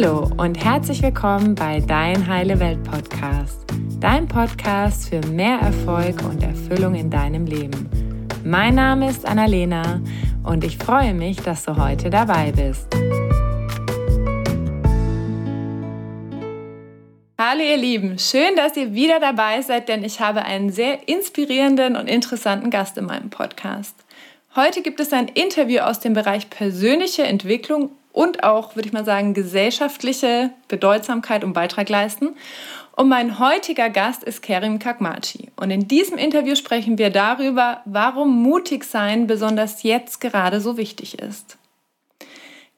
Hallo und herzlich willkommen bei Dein Heile Welt Podcast, dein Podcast für mehr Erfolg und Erfüllung in deinem Leben. Mein Name ist Annalena und ich freue mich, dass du heute dabei bist. Hallo ihr Lieben, schön, dass ihr wieder dabei seid, denn ich habe einen sehr inspirierenden und interessanten Gast in meinem Podcast. Heute gibt es ein Interview aus dem Bereich persönliche Entwicklung und auch, würde ich mal sagen, gesellschaftliche Bedeutsamkeit und Beitrag leisten. Und mein heutiger Gast ist Kerim Kakmachi. Und in diesem Interview sprechen wir darüber, warum mutig sein besonders jetzt gerade so wichtig ist.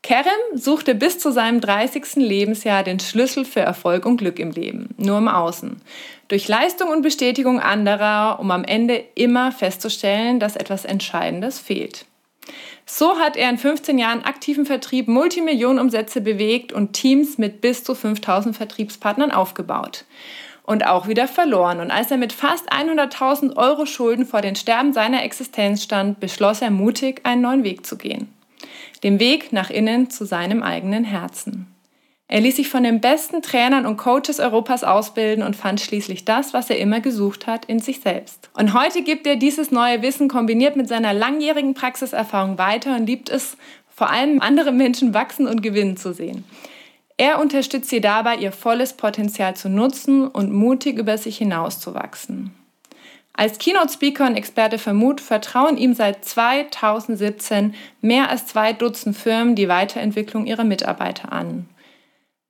Kerem suchte bis zu seinem 30. Lebensjahr den Schlüssel für Erfolg und Glück im Leben, nur im Außen. Durch Leistung und Bestätigung anderer, um am Ende immer festzustellen, dass etwas Entscheidendes fehlt. So hat er in 15 Jahren aktiven Vertrieb Multimillionenumsätze bewegt und Teams mit bis zu 5000 Vertriebspartnern aufgebaut. Und auch wieder verloren. Und als er mit fast 100.000 Euro Schulden vor den Sterben seiner Existenz stand, beschloss er mutig, einen neuen Weg zu gehen dem Weg nach innen zu seinem eigenen Herzen. Er ließ sich von den besten Trainern und Coaches Europas ausbilden und fand schließlich das, was er immer gesucht hat, in sich selbst. Und heute gibt er dieses neue Wissen kombiniert mit seiner langjährigen Praxiserfahrung weiter und liebt es, vor allem andere Menschen wachsen und gewinnen zu sehen. Er unterstützt sie dabei, ihr volles Potenzial zu nutzen und mutig über sich hinauszuwachsen. Als Keynote-Speaker und Experte für Mut vertrauen ihm seit 2017 mehr als zwei Dutzend Firmen die Weiterentwicklung ihrer Mitarbeiter an.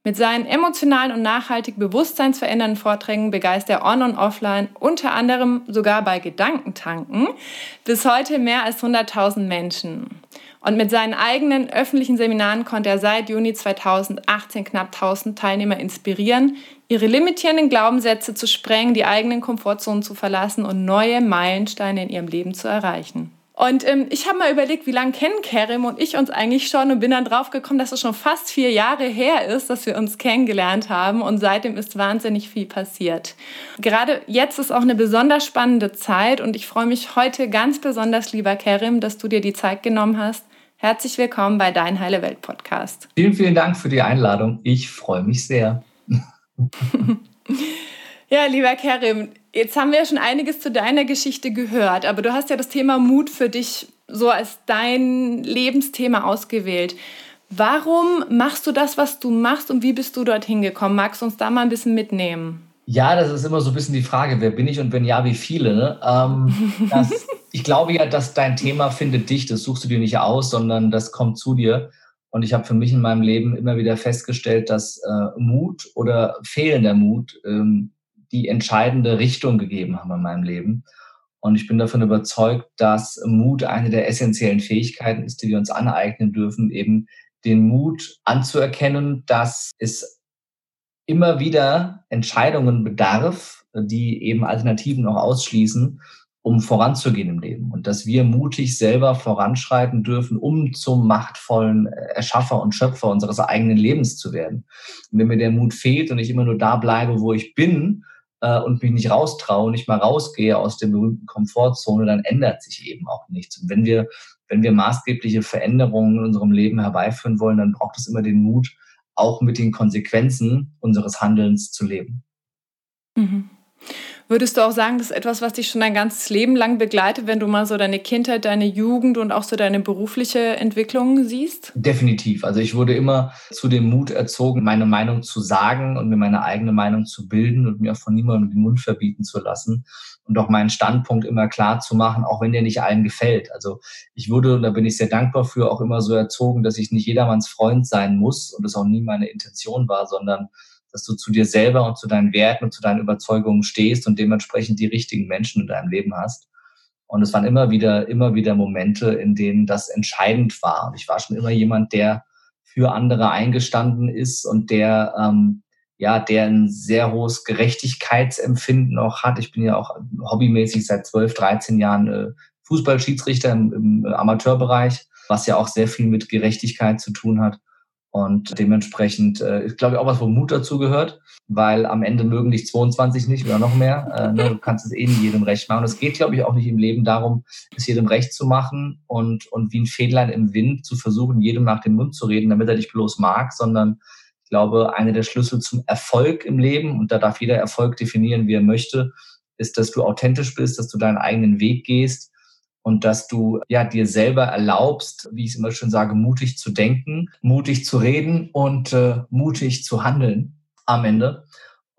Mit seinen emotionalen und nachhaltig bewusstseinsverändernden Vorträgen begeistert er on und offline, unter anderem sogar bei Gedankentanken, bis heute mehr als 100.000 Menschen. Und mit seinen eigenen öffentlichen Seminaren konnte er seit Juni 2018 knapp 1000 Teilnehmer inspirieren, ihre limitierenden Glaubenssätze zu sprengen, die eigenen Komfortzonen zu verlassen und neue Meilensteine in ihrem Leben zu erreichen. Und ähm, ich habe mal überlegt, wie lange kennen Kerim und ich uns eigentlich schon und bin dann drauf gekommen, dass es schon fast vier Jahre her ist, dass wir uns kennengelernt haben und seitdem ist wahnsinnig viel passiert. Gerade jetzt ist auch eine besonders spannende Zeit und ich freue mich heute ganz besonders, lieber Kerim, dass du dir die Zeit genommen hast, Herzlich willkommen bei Dein Heile Welt Podcast. Vielen, vielen Dank für die Einladung. Ich freue mich sehr. ja, lieber Kerim, jetzt haben wir ja schon einiges zu deiner Geschichte gehört, aber du hast ja das Thema Mut für dich so als dein Lebensthema ausgewählt. Warum machst du das, was du machst und wie bist du dorthin gekommen? Magst du uns da mal ein bisschen mitnehmen? Ja, das ist immer so ein bisschen die Frage, wer bin ich und wenn ja, wie viele? Ne? Ähm, das, ich glaube ja, dass dein Thema findet dich, das suchst du dir nicht aus, sondern das kommt zu dir. Und ich habe für mich in meinem Leben immer wieder festgestellt, dass äh, Mut oder fehlender Mut ähm, die entscheidende Richtung gegeben haben in meinem Leben. Und ich bin davon überzeugt, dass Mut eine der essentiellen Fähigkeiten ist, die wir uns aneignen dürfen, eben den Mut anzuerkennen, dass es immer wieder Entscheidungen bedarf, die eben Alternativen auch ausschließen, um voranzugehen im Leben. Und dass wir mutig selber voranschreiten dürfen, um zum machtvollen Erschaffer und Schöpfer unseres eigenen Lebens zu werden. Und wenn mir der Mut fehlt und ich immer nur da bleibe, wo ich bin, äh, und mich nicht raustraue, nicht mal rausgehe aus der berühmten Komfortzone, dann ändert sich eben auch nichts. Und wenn wir, wenn wir maßgebliche Veränderungen in unserem Leben herbeiführen wollen, dann braucht es immer den Mut, auch mit den Konsequenzen unseres Handelns zu leben. Mhm. Würdest du auch sagen, das ist etwas, was dich schon dein ganzes Leben lang begleitet, wenn du mal so deine Kindheit, deine Jugend und auch so deine berufliche Entwicklung siehst? Definitiv. Also ich wurde immer zu dem Mut erzogen, meine Meinung zu sagen und mir meine eigene Meinung zu bilden und mir auch von niemandem den Mund verbieten zu lassen und auch meinen Standpunkt immer klar zu machen, auch wenn der nicht allen gefällt. Also ich wurde, und da bin ich sehr dankbar für, auch immer so erzogen, dass ich nicht jedermanns Freund sein muss und das auch nie meine Intention war, sondern dass du zu dir selber und zu deinen Werten und zu deinen Überzeugungen stehst und dementsprechend die richtigen Menschen in deinem Leben hast. Und es waren immer wieder, immer wieder Momente, in denen das entscheidend war. Und ich war schon immer jemand, der für andere eingestanden ist und der ähm, ja, der ein sehr hohes Gerechtigkeitsempfinden auch hat. Ich bin ja auch hobbymäßig seit 12, 13 Jahren äh, Fußballschiedsrichter im, im Amateurbereich, was ja auch sehr viel mit Gerechtigkeit zu tun hat. Und dementsprechend äh, ist, glaube ich, auch was, wo Mut dazu gehört, weil am Ende mögen dich 22 nicht oder noch mehr. Äh, ne, du kannst es eh nicht jedem recht machen. Es geht, glaube ich, auch nicht im Leben darum, es jedem recht zu machen und, und wie ein Fähnlein im Wind zu versuchen, jedem nach dem Mund zu reden, damit er dich bloß mag, sondern glaube, einer der Schlüssel zum Erfolg im Leben, und da darf jeder Erfolg definieren, wie er möchte, ist, dass du authentisch bist, dass du deinen eigenen Weg gehst und dass du ja dir selber erlaubst, wie ich es immer schon sage, mutig zu denken, mutig zu reden und äh, mutig zu handeln am Ende.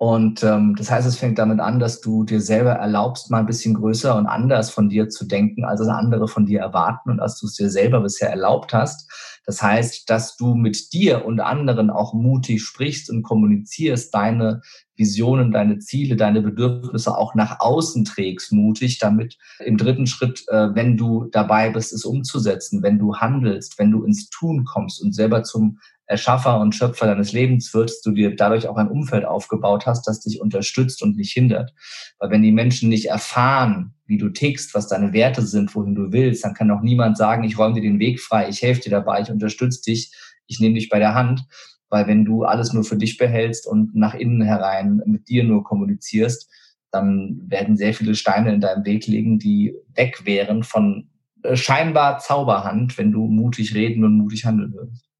Und ähm, das heißt, es fängt damit an, dass du dir selber erlaubst, mal ein bisschen größer und anders von dir zu denken, als es andere von dir erwarten und als du es dir selber bisher erlaubt hast. Das heißt, dass du mit dir und anderen auch mutig sprichst und kommunizierst, deine Visionen, deine Ziele, deine Bedürfnisse auch nach außen trägst, mutig, damit im dritten Schritt, äh, wenn du dabei bist, es umzusetzen, wenn du handelst, wenn du ins Tun kommst und selber zum Erschaffer und Schöpfer deines Lebens wirst, du dir dadurch auch ein Umfeld aufgebaut hast, das dich unterstützt und nicht hindert. Weil wenn die Menschen nicht erfahren, wie du tickst, was deine Werte sind, wohin du willst, dann kann auch niemand sagen, ich räume dir den Weg frei, ich helfe dir dabei, ich unterstütze dich, ich nehme dich bei der Hand. Weil wenn du alles nur für dich behältst und nach innen herein mit dir nur kommunizierst, dann werden sehr viele Steine in deinem Weg liegen, die weg wären von äh, scheinbar Zauberhand, wenn du mutig reden und mutig handeln würdest.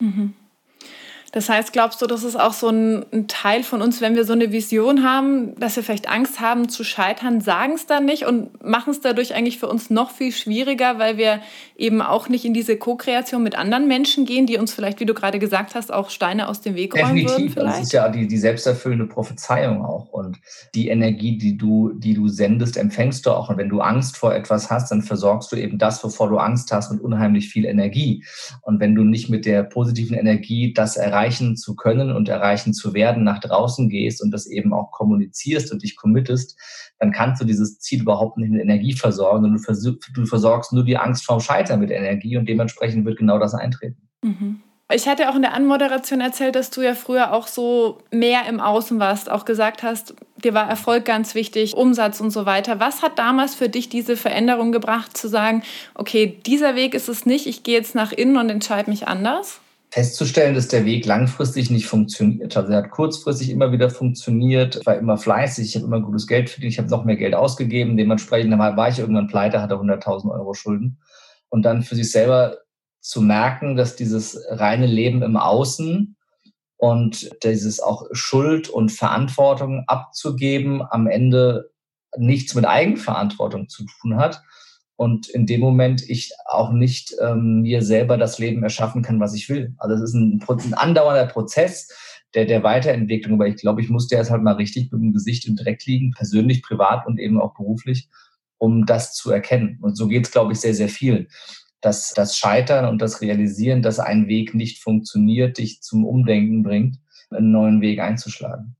Mhm. Das heißt, glaubst du, das ist auch so ein, ein, Teil von uns, wenn wir so eine Vision haben, dass wir vielleicht Angst haben zu scheitern, sagen es dann nicht und machen es dadurch eigentlich für uns noch viel schwieriger, weil wir eben auch nicht in diese Co-Kreation mit anderen Menschen gehen, die uns vielleicht, wie du gerade gesagt hast, auch Steine aus dem Weg räumen Definitiv. würden. Vielleicht? Das ist ja die, die selbsterfüllende Prophezeiung auch. Und die Energie, die du, die du sendest, empfängst du auch. Und wenn du Angst vor etwas hast, dann versorgst du eben das, wovor du Angst hast, mit unheimlich viel Energie. Und wenn du nicht mit der positiven Energie das erreichst, erreichen zu können und erreichen zu werden, nach draußen gehst und das eben auch kommunizierst und dich committest, dann kannst du dieses Ziel überhaupt nicht mit Energie versorgen und du, du versorgst nur die Angst vorm Scheitern mit Energie und dementsprechend wird genau das eintreten. Mhm. Ich hatte auch in der Anmoderation erzählt, dass du ja früher auch so mehr im Außen warst, auch gesagt hast, dir war Erfolg ganz wichtig, Umsatz und so weiter. Was hat damals für dich diese Veränderung gebracht, zu sagen, okay, dieser Weg ist es nicht, ich gehe jetzt nach innen und entscheide mich anders? Festzustellen, dass der Weg langfristig nicht funktioniert. Also er hat kurzfristig immer wieder funktioniert, war immer fleißig, ich habe immer gutes Geld verdient, ich habe noch mehr Geld ausgegeben. Dementsprechend war ich irgendwann pleite, hatte 100.000 Euro Schulden. Und dann für sich selber zu merken, dass dieses reine Leben im Außen und dieses auch Schuld und Verantwortung abzugeben am Ende nichts mit Eigenverantwortung zu tun hat, und in dem Moment ich auch nicht ähm, mir selber das Leben erschaffen kann, was ich will. Also es ist ein, ein andauernder Prozess der, der Weiterentwicklung, aber ich glaube, ich musste erst halt mal richtig mit dem Gesicht im Dreck liegen, persönlich, privat und eben auch beruflich, um das zu erkennen. Und so geht es, glaube ich, sehr, sehr vielen. Dass das Scheitern und das Realisieren, dass ein Weg nicht funktioniert, dich zum Umdenken bringt, einen neuen Weg einzuschlagen.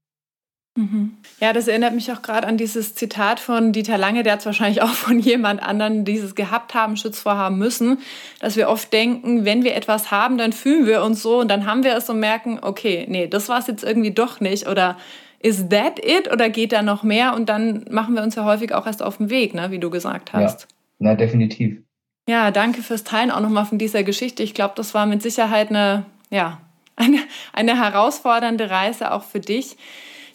Mhm. Ja, das erinnert mich auch gerade an dieses Zitat von Dieter Lange, der hat es wahrscheinlich auch von jemand anderen dieses gehabt haben, Schutz vorhaben müssen, dass wir oft denken, wenn wir etwas haben, dann fühlen wir uns so und dann haben wir es und merken, okay, nee, das war es jetzt irgendwie doch nicht oder ist that it oder geht da noch mehr und dann machen wir uns ja häufig auch erst auf den Weg, ne, wie du gesagt hast. Ja, na, definitiv. Ja, danke fürs Teilen auch nochmal von dieser Geschichte. Ich glaube, das war mit Sicherheit eine, ja, eine, eine herausfordernde Reise auch für dich.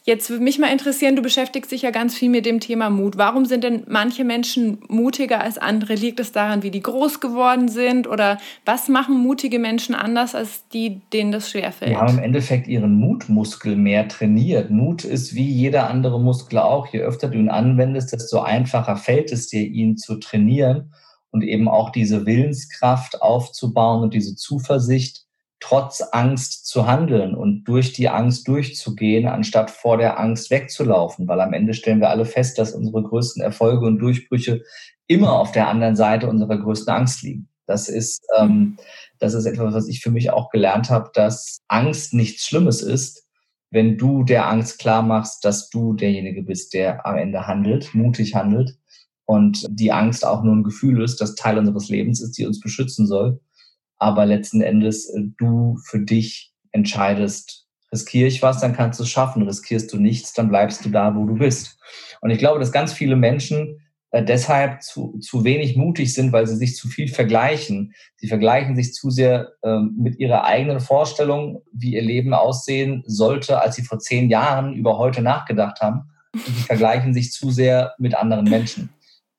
Jetzt würde mich mal interessieren, du beschäftigst dich ja ganz viel mit dem Thema Mut. Warum sind denn manche Menschen mutiger als andere? Liegt es daran, wie die groß geworden sind? Oder was machen mutige Menschen anders als die, denen das schwerfällt? Die haben im Endeffekt ihren Mutmuskel mehr trainiert. Mut ist wie jeder andere Muskel auch. Je öfter du ihn anwendest, desto einfacher fällt es dir, ihn zu trainieren und eben auch diese Willenskraft aufzubauen und diese Zuversicht trotz Angst zu handeln und durch die Angst durchzugehen, anstatt vor der Angst wegzulaufen. Weil am Ende stellen wir alle fest, dass unsere größten Erfolge und Durchbrüche immer auf der anderen Seite unserer größten Angst liegen. Das ist, ähm, das ist etwas, was ich für mich auch gelernt habe, dass Angst nichts Schlimmes ist, wenn du der Angst klar machst, dass du derjenige bist, der am Ende handelt, mutig handelt und die Angst auch nur ein Gefühl ist, das Teil unseres Lebens ist, die uns beschützen soll aber letzten Endes äh, du für dich entscheidest, riskiere ich was, dann kannst du es schaffen. Riskierst du nichts, dann bleibst du da, wo du bist. Und ich glaube, dass ganz viele Menschen äh, deshalb zu, zu wenig mutig sind, weil sie sich zu viel vergleichen. Sie vergleichen sich zu sehr ähm, mit ihrer eigenen Vorstellung, wie ihr Leben aussehen sollte, als sie vor zehn Jahren über heute nachgedacht haben. Und sie vergleichen sich zu sehr mit anderen Menschen.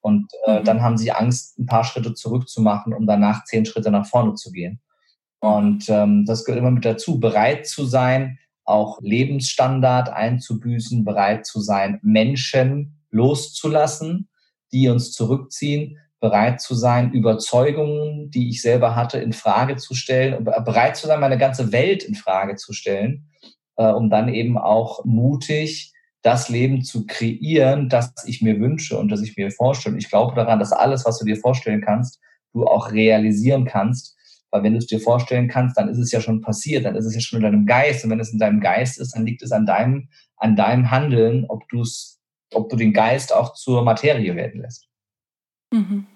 Und äh, mhm. dann haben sie Angst, ein paar Schritte zurückzumachen, um danach zehn Schritte nach vorne zu gehen. Und ähm, das gehört immer mit dazu, bereit zu sein, auch Lebensstandard einzubüßen, bereit zu sein, Menschen loszulassen, die uns zurückziehen, bereit zu sein, Überzeugungen, die ich selber hatte, in Frage zu stellen und bereit zu sein, meine ganze Welt in Frage zu stellen, äh, um dann eben auch mutig das Leben zu kreieren, das ich mir wünsche und das ich mir vorstelle. Ich glaube daran, dass alles, was du dir vorstellen kannst, du auch realisieren kannst. Weil wenn du es dir vorstellen kannst, dann ist es ja schon passiert, dann ist es ja schon in deinem Geist. Und wenn es in deinem Geist ist, dann liegt es an deinem, an deinem Handeln, ob du es, ob du den Geist auch zur Materie werden lässt. Mhm.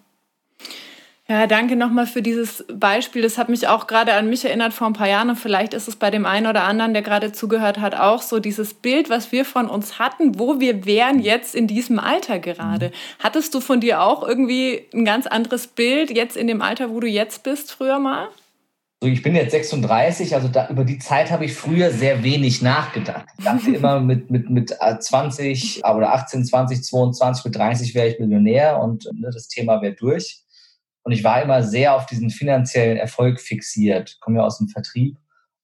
Ja, danke nochmal für dieses Beispiel. Das hat mich auch gerade an mich erinnert vor ein paar Jahren und vielleicht ist es bei dem einen oder anderen, der gerade zugehört hat, auch so dieses Bild, was wir von uns hatten, wo wir wären jetzt in diesem Alter gerade. Mhm. Hattest du von dir auch irgendwie ein ganz anderes Bild jetzt in dem Alter, wo du jetzt bist, früher mal? ich bin jetzt 36, also da, über die Zeit habe ich früher sehr wenig nachgedacht. Ich dachte immer mit, mit, mit 20 oder 18, 20, 22, mit 30 wäre ich Millionär und ne, das Thema wäre durch. Und ich war immer sehr auf diesen finanziellen Erfolg fixiert, komme ja aus dem Vertrieb.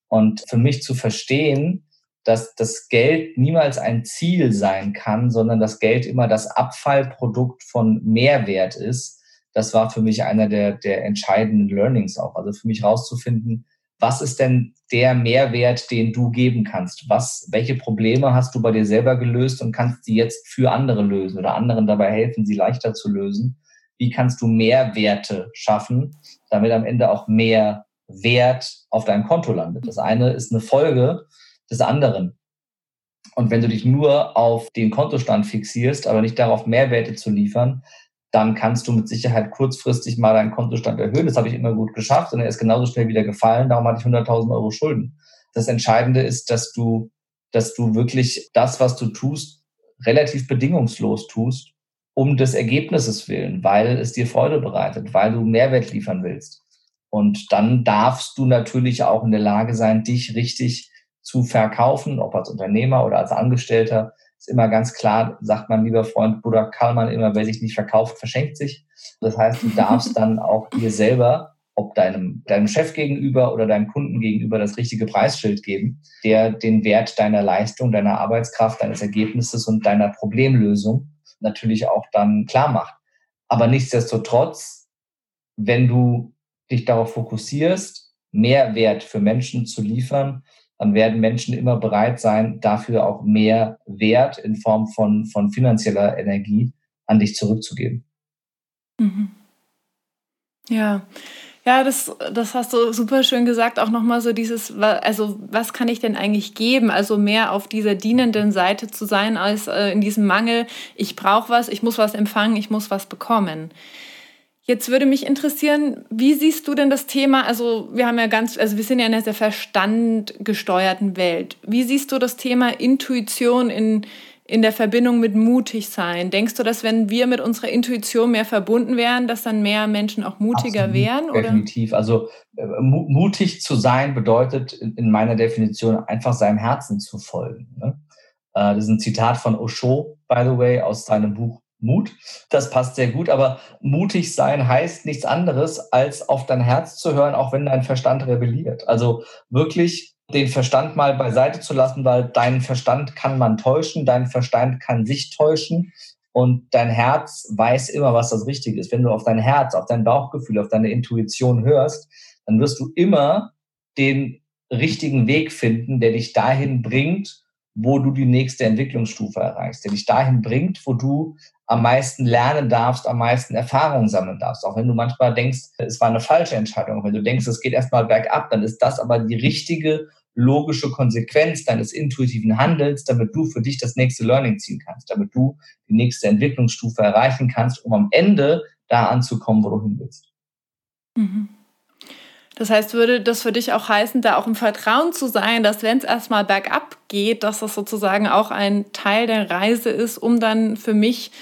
Und für mich zu verstehen, dass das Geld niemals ein Ziel sein kann, sondern das Geld immer das Abfallprodukt von Mehrwert ist, das war für mich einer der, der entscheidenden Learnings auch. Also für mich rauszufinden, was ist denn der Mehrwert, den du geben kannst? Was, welche Probleme hast du bei dir selber gelöst und kannst die jetzt für andere lösen oder anderen dabei helfen, sie leichter zu lösen? Wie kannst du mehr Werte schaffen, damit am Ende auch mehr Wert auf deinem Konto landet. Das eine ist eine Folge des anderen. Und wenn du dich nur auf den Kontostand fixierst, aber nicht darauf, Mehrwerte zu liefern, dann kannst du mit Sicherheit kurzfristig mal deinen Kontostand erhöhen. Das habe ich immer gut geschafft und er ist genauso schnell wieder gefallen. Darum hatte ich 100.000 Euro Schulden. Das Entscheidende ist, dass du, dass du wirklich das, was du tust, relativ bedingungslos tust um des Ergebnisses willen, weil es dir Freude bereitet, weil du Mehrwert liefern willst. Und dann darfst du natürlich auch in der Lage sein, dich richtig zu verkaufen, ob als Unternehmer oder als Angestellter. Ist immer ganz klar, sagt mein lieber Freund Bruder Kallmann immer, wer sich nicht verkauft, verschenkt sich. Das heißt, du darfst dann auch dir selber, ob deinem, deinem Chef gegenüber oder deinem Kunden gegenüber das richtige Preisschild geben, der den Wert deiner Leistung, deiner Arbeitskraft, deines Ergebnisses und deiner Problemlösung natürlich auch dann klar macht. Aber nichtsdestotrotz, wenn du dich darauf fokussierst, mehr Wert für Menschen zu liefern, dann werden Menschen immer bereit sein, dafür auch mehr Wert in Form von, von finanzieller Energie an dich zurückzugeben. Mhm. Ja, ja, das, das hast du super schön gesagt. Auch nochmal so dieses, also was kann ich denn eigentlich geben? Also mehr auf dieser dienenden Seite zu sein, als äh, in diesem Mangel, ich brauche was, ich muss was empfangen, ich muss was bekommen. Jetzt würde mich interessieren, wie siehst du denn das Thema? Also wir haben ja ganz, also wir sind ja in einer sehr verstandgesteuerten Welt. Wie siehst du das Thema Intuition in, in der Verbindung mit mutig sein. Denkst du, dass wenn wir mit unserer Intuition mehr verbunden wären, dass dann mehr Menschen auch mutiger Absolut, wären? Oder? Definitiv. Also äh, mutig zu sein bedeutet in meiner Definition einfach seinem Herzen zu folgen. Ne? Äh, das ist ein Zitat von Osho, by the way, aus seinem Buch Mut. Das passt sehr gut, aber mutig sein heißt nichts anderes, als auf dein Herz zu hören, auch wenn dein Verstand rebelliert. Also wirklich den Verstand mal beiseite zu lassen, weil deinen Verstand kann man täuschen, dein Verstand kann sich täuschen und dein Herz weiß immer, was das Richtige ist. Wenn du auf dein Herz, auf dein Bauchgefühl, auf deine Intuition hörst, dann wirst du immer den richtigen Weg finden, der dich dahin bringt, wo du die nächste Entwicklungsstufe erreichst, der dich dahin bringt, wo du am meisten lernen darfst, am meisten Erfahrungen sammeln darfst. Auch wenn du manchmal denkst, es war eine falsche Entscheidung, wenn du denkst, es geht erstmal bergab, dann ist das aber die richtige logische Konsequenz deines intuitiven Handelns, damit du für dich das nächste Learning ziehen kannst, damit du die nächste Entwicklungsstufe erreichen kannst, um am Ende da anzukommen, wo du hin willst. Mhm. Das heißt, würde das für dich auch heißen, da auch im Vertrauen zu sein, dass wenn es erstmal bergab geht, dass das sozusagen auch ein Teil der Reise ist, um dann für mich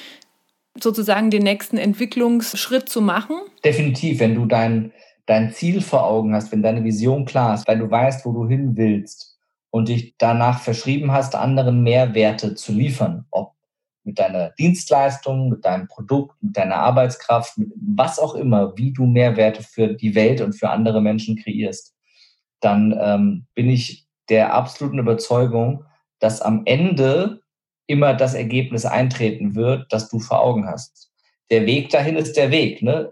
sozusagen den nächsten Entwicklungsschritt zu machen? Definitiv, wenn du dein, dein Ziel vor Augen hast, wenn deine Vision klar ist, weil du weißt, wo du hin willst und dich danach verschrieben hast, anderen Mehrwerte zu liefern, ob mit deiner Dienstleistung, mit deinem Produkt, mit deiner Arbeitskraft, mit was auch immer, wie du Mehrwerte für die Welt und für andere Menschen kreierst. dann ähm, bin ich der absoluten Überzeugung, dass am Ende immer das Ergebnis eintreten wird, das du vor Augen hast. Der Weg dahin ist der Weg. Ne?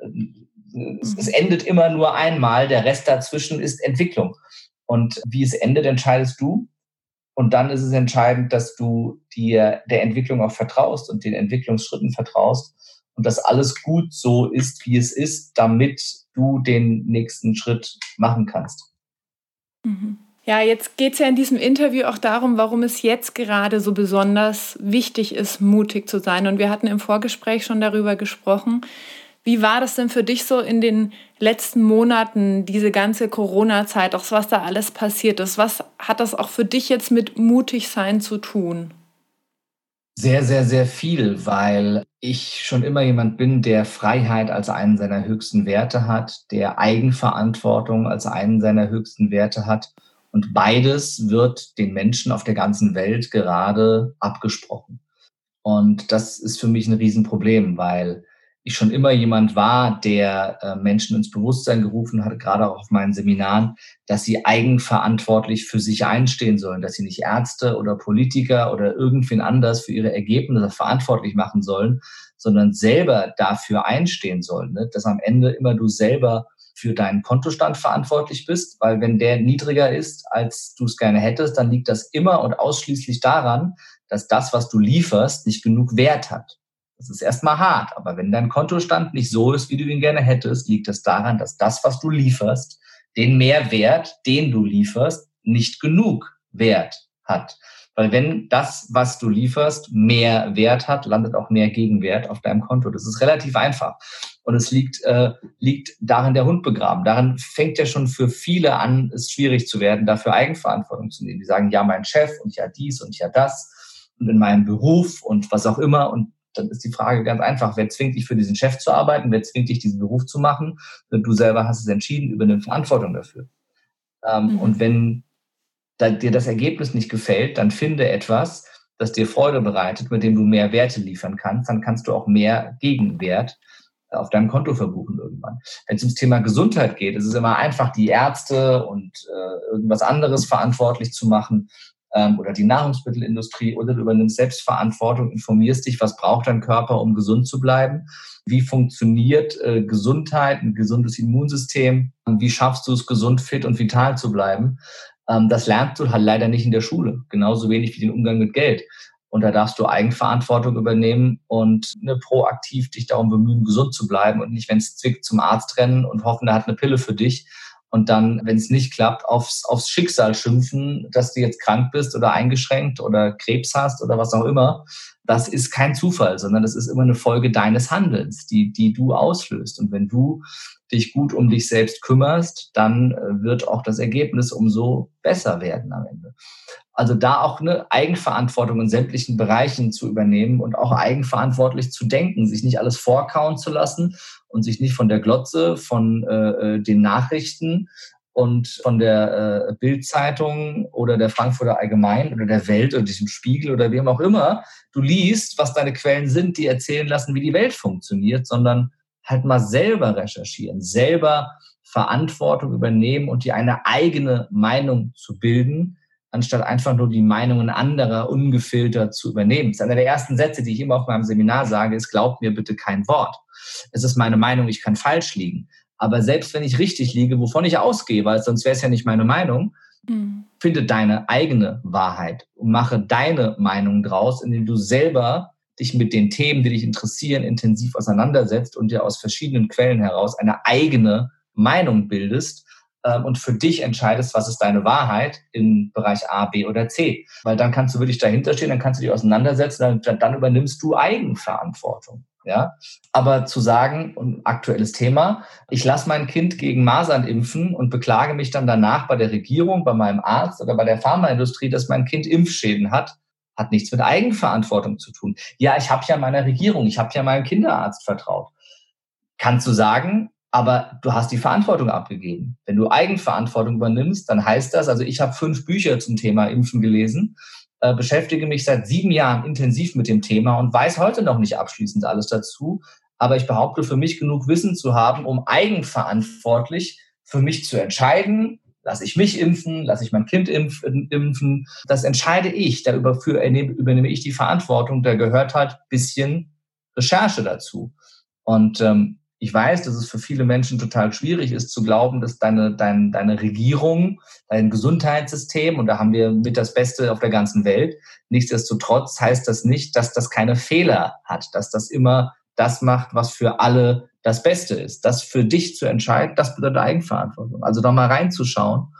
Es, es mhm. endet immer nur einmal, der Rest dazwischen ist Entwicklung. Und wie es endet, entscheidest du. Und dann ist es entscheidend, dass du dir der Entwicklung auch vertraust und den Entwicklungsschritten vertraust und dass alles gut so ist, wie es ist, damit du den nächsten Schritt machen kannst. Mhm. Ja, jetzt geht es ja in diesem Interview auch darum, warum es jetzt gerade so besonders wichtig ist, mutig zu sein. Und wir hatten im Vorgespräch schon darüber gesprochen. Wie war das denn für dich so in den letzten Monaten, diese ganze Corona-Zeit, auch was da alles passiert ist? Was hat das auch für dich jetzt mit mutig sein zu tun? Sehr, sehr, sehr viel, weil ich schon immer jemand bin, der Freiheit als einen seiner höchsten Werte hat, der Eigenverantwortung als einen seiner höchsten Werte hat und beides wird den Menschen auf der ganzen Welt gerade abgesprochen. Und das ist für mich ein Riesenproblem, weil ich schon immer jemand war, der äh, Menschen ins Bewusstsein gerufen hat, gerade auch auf meinen Seminaren, dass sie eigenverantwortlich für sich einstehen sollen, dass sie nicht Ärzte oder Politiker oder irgendwen anders für ihre Ergebnisse verantwortlich machen sollen, sondern selber dafür einstehen sollen, ne? dass am Ende immer du selber für deinen Kontostand verantwortlich bist, weil wenn der niedriger ist, als du es gerne hättest, dann liegt das immer und ausschließlich daran, dass das, was du lieferst, nicht genug Wert hat. Das ist erstmal hart, aber wenn dein Kontostand nicht so ist, wie du ihn gerne hättest, liegt es daran, dass das, was du lieferst, den Mehrwert, den du lieferst, nicht genug Wert hat. Weil wenn das, was du lieferst, mehr Wert hat, landet auch mehr Gegenwert auf deinem Konto. Das ist relativ einfach. Und es liegt, äh, liegt darin der Hund begraben. Darin fängt ja schon für viele an, es schwierig zu werden, dafür Eigenverantwortung zu nehmen. Die sagen, ja, mein Chef und ja dies und ja das und in meinem Beruf und was auch immer. Und dann ist die Frage ganz einfach, wer zwingt dich für diesen Chef zu arbeiten, wer zwingt dich, diesen Beruf zu machen? Du selber hast es entschieden, übernimm Verantwortung dafür. Ähm, mhm. Und wenn dir das Ergebnis nicht gefällt, dann finde etwas, das dir Freude bereitet, mit dem du mehr Werte liefern kannst, dann kannst du auch mehr Gegenwert auf deinem Konto verbuchen irgendwann. Wenn es ums Thema Gesundheit geht, ist es immer einfach, die Ärzte und äh, irgendwas anderes verantwortlich zu machen ähm, oder die Nahrungsmittelindustrie oder du übernimmst Selbstverantwortung, informierst dich, was braucht dein Körper, um gesund zu bleiben, wie funktioniert äh, Gesundheit, ein gesundes Immunsystem, wie schaffst du es, gesund, fit und vital zu bleiben. Ähm, das lernst du halt leider nicht in der Schule, genauso wenig wie den Umgang mit Geld. Und da darfst du Eigenverantwortung übernehmen und ne, proaktiv dich darum bemühen, gesund zu bleiben und nicht, wenn es zwickt, zum Arzt rennen und hoffen, der hat eine Pille für dich. Und dann, wenn es nicht klappt, aufs, aufs Schicksal schimpfen, dass du jetzt krank bist oder eingeschränkt oder Krebs hast oder was auch immer. Das ist kein Zufall, sondern das ist immer eine Folge deines Handelns, die, die du auslöst. Und wenn du dich gut um dich selbst kümmerst, dann äh, wird auch das Ergebnis umso besser werden am Ende. Also da auch eine Eigenverantwortung in sämtlichen Bereichen zu übernehmen und auch eigenverantwortlich zu denken, sich nicht alles vorkauen zu lassen und sich nicht von der Glotze, von äh, äh den Nachrichten und von der äh, Bildzeitung oder der Frankfurter Allgemein oder der Welt oder diesem Spiegel oder wem auch immer du liest, was deine Quellen sind, die erzählen lassen, wie die Welt funktioniert, sondern halt mal selber recherchieren, selber Verantwortung übernehmen und dir eine eigene Meinung zu bilden, anstatt einfach nur die Meinungen anderer ungefiltert zu übernehmen. Das ist einer der ersten Sätze, die ich immer auf meinem Seminar sage, ist, glaub mir bitte kein Wort. Es ist meine Meinung, ich kann falsch liegen. Aber selbst wenn ich richtig liege, wovon ich ausgehe, weil sonst wäre es ja nicht meine Meinung, mhm. finde deine eigene Wahrheit und mache deine Meinung draus, indem du selber dich mit den Themen, die dich interessieren, intensiv auseinandersetzt und dir aus verschiedenen Quellen heraus eine eigene Meinung bildest und für dich entscheidest, was ist deine Wahrheit im Bereich A, B oder C. Weil dann kannst du wirklich dahinter stehen, dann kannst du dich auseinandersetzen, dann, dann übernimmst du Eigenverantwortung. Ja, aber zu sagen, ein aktuelles Thema, ich lasse mein Kind gegen Masern impfen und beklage mich dann danach bei der Regierung, bei meinem Arzt oder bei der Pharmaindustrie, dass mein Kind Impfschäden hat, hat nichts mit Eigenverantwortung zu tun. Ja, ich habe ja meiner Regierung, ich habe ja meinem Kinderarzt vertraut. Kannst du sagen, aber du hast die Verantwortung abgegeben. Wenn du Eigenverantwortung übernimmst, dann heißt das, also ich habe fünf Bücher zum Thema Impfen gelesen, äh, beschäftige mich seit sieben Jahren intensiv mit dem Thema und weiß heute noch nicht abschließend alles dazu. Aber ich behaupte, für mich genug Wissen zu haben, um eigenverantwortlich für mich zu entscheiden, Lasse ich mich impfen? Lasse ich mein Kind impfen? Das entscheide ich. Da übernehme ich die Verantwortung. Da gehört halt bisschen Recherche dazu. Und ähm, ich weiß, dass es für viele Menschen total schwierig ist zu glauben, dass deine, dein, deine Regierung, dein Gesundheitssystem, und da haben wir mit das Beste auf der ganzen Welt, nichtsdestotrotz heißt das nicht, dass das keine Fehler hat, dass das immer das macht, was für alle das Beste ist. Das für dich zu entscheiden, das bedeutet Eigenverantwortung. Also da mal reinzuschauen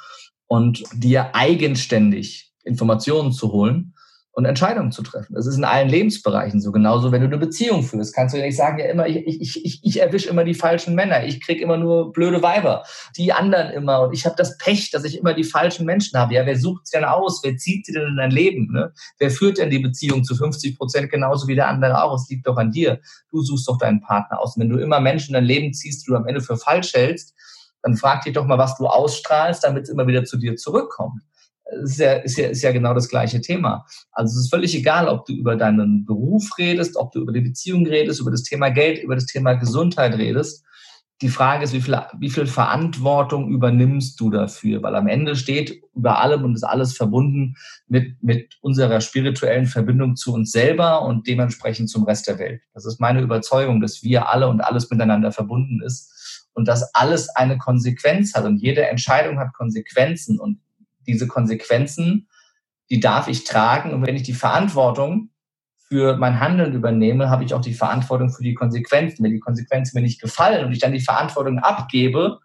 und dir eigenständig Informationen zu holen und Entscheidungen zu treffen. Das ist in allen Lebensbereichen so. Genauso, wenn du eine Beziehung führst, kannst du ja nicht sagen, ja immer, ich, ich, ich, ich erwische immer die falschen Männer, ich krieg immer nur blöde Weiber, die anderen immer und ich habe das Pech, dass ich immer die falschen Menschen habe. Ja, wer sucht sie denn aus? Wer zieht sie denn in dein Leben? Ne? Wer führt denn die Beziehung zu 50 Prozent genauso wie der andere auch? Es liegt doch an dir. Du suchst doch deinen Partner aus. Und wenn du immer Menschen in dein Leben ziehst, die du am Ende für falsch hältst, dann frag dich doch mal, was du ausstrahlst, damit es immer wieder zu dir zurückkommt ist ja, ist, ja, ist ja genau das gleiche Thema. Also es ist völlig egal, ob du über deinen Beruf redest, ob du über die Beziehung redest, über das Thema Geld, über das Thema Gesundheit redest. Die Frage ist, wie viel, wie viel Verantwortung übernimmst du dafür? Weil am Ende steht über allem und ist alles verbunden mit, mit unserer spirituellen Verbindung zu uns selber und dementsprechend zum Rest der Welt. Das ist meine Überzeugung, dass wir alle und alles miteinander verbunden ist und dass alles eine Konsequenz hat und jede Entscheidung hat Konsequenzen und diese Konsequenzen, die darf ich tragen. Und wenn ich die Verantwortung für mein Handeln übernehme, habe ich auch die Verantwortung für die Konsequenzen. Wenn die Konsequenzen mir nicht gefallen und ich dann die Verantwortung abgebe,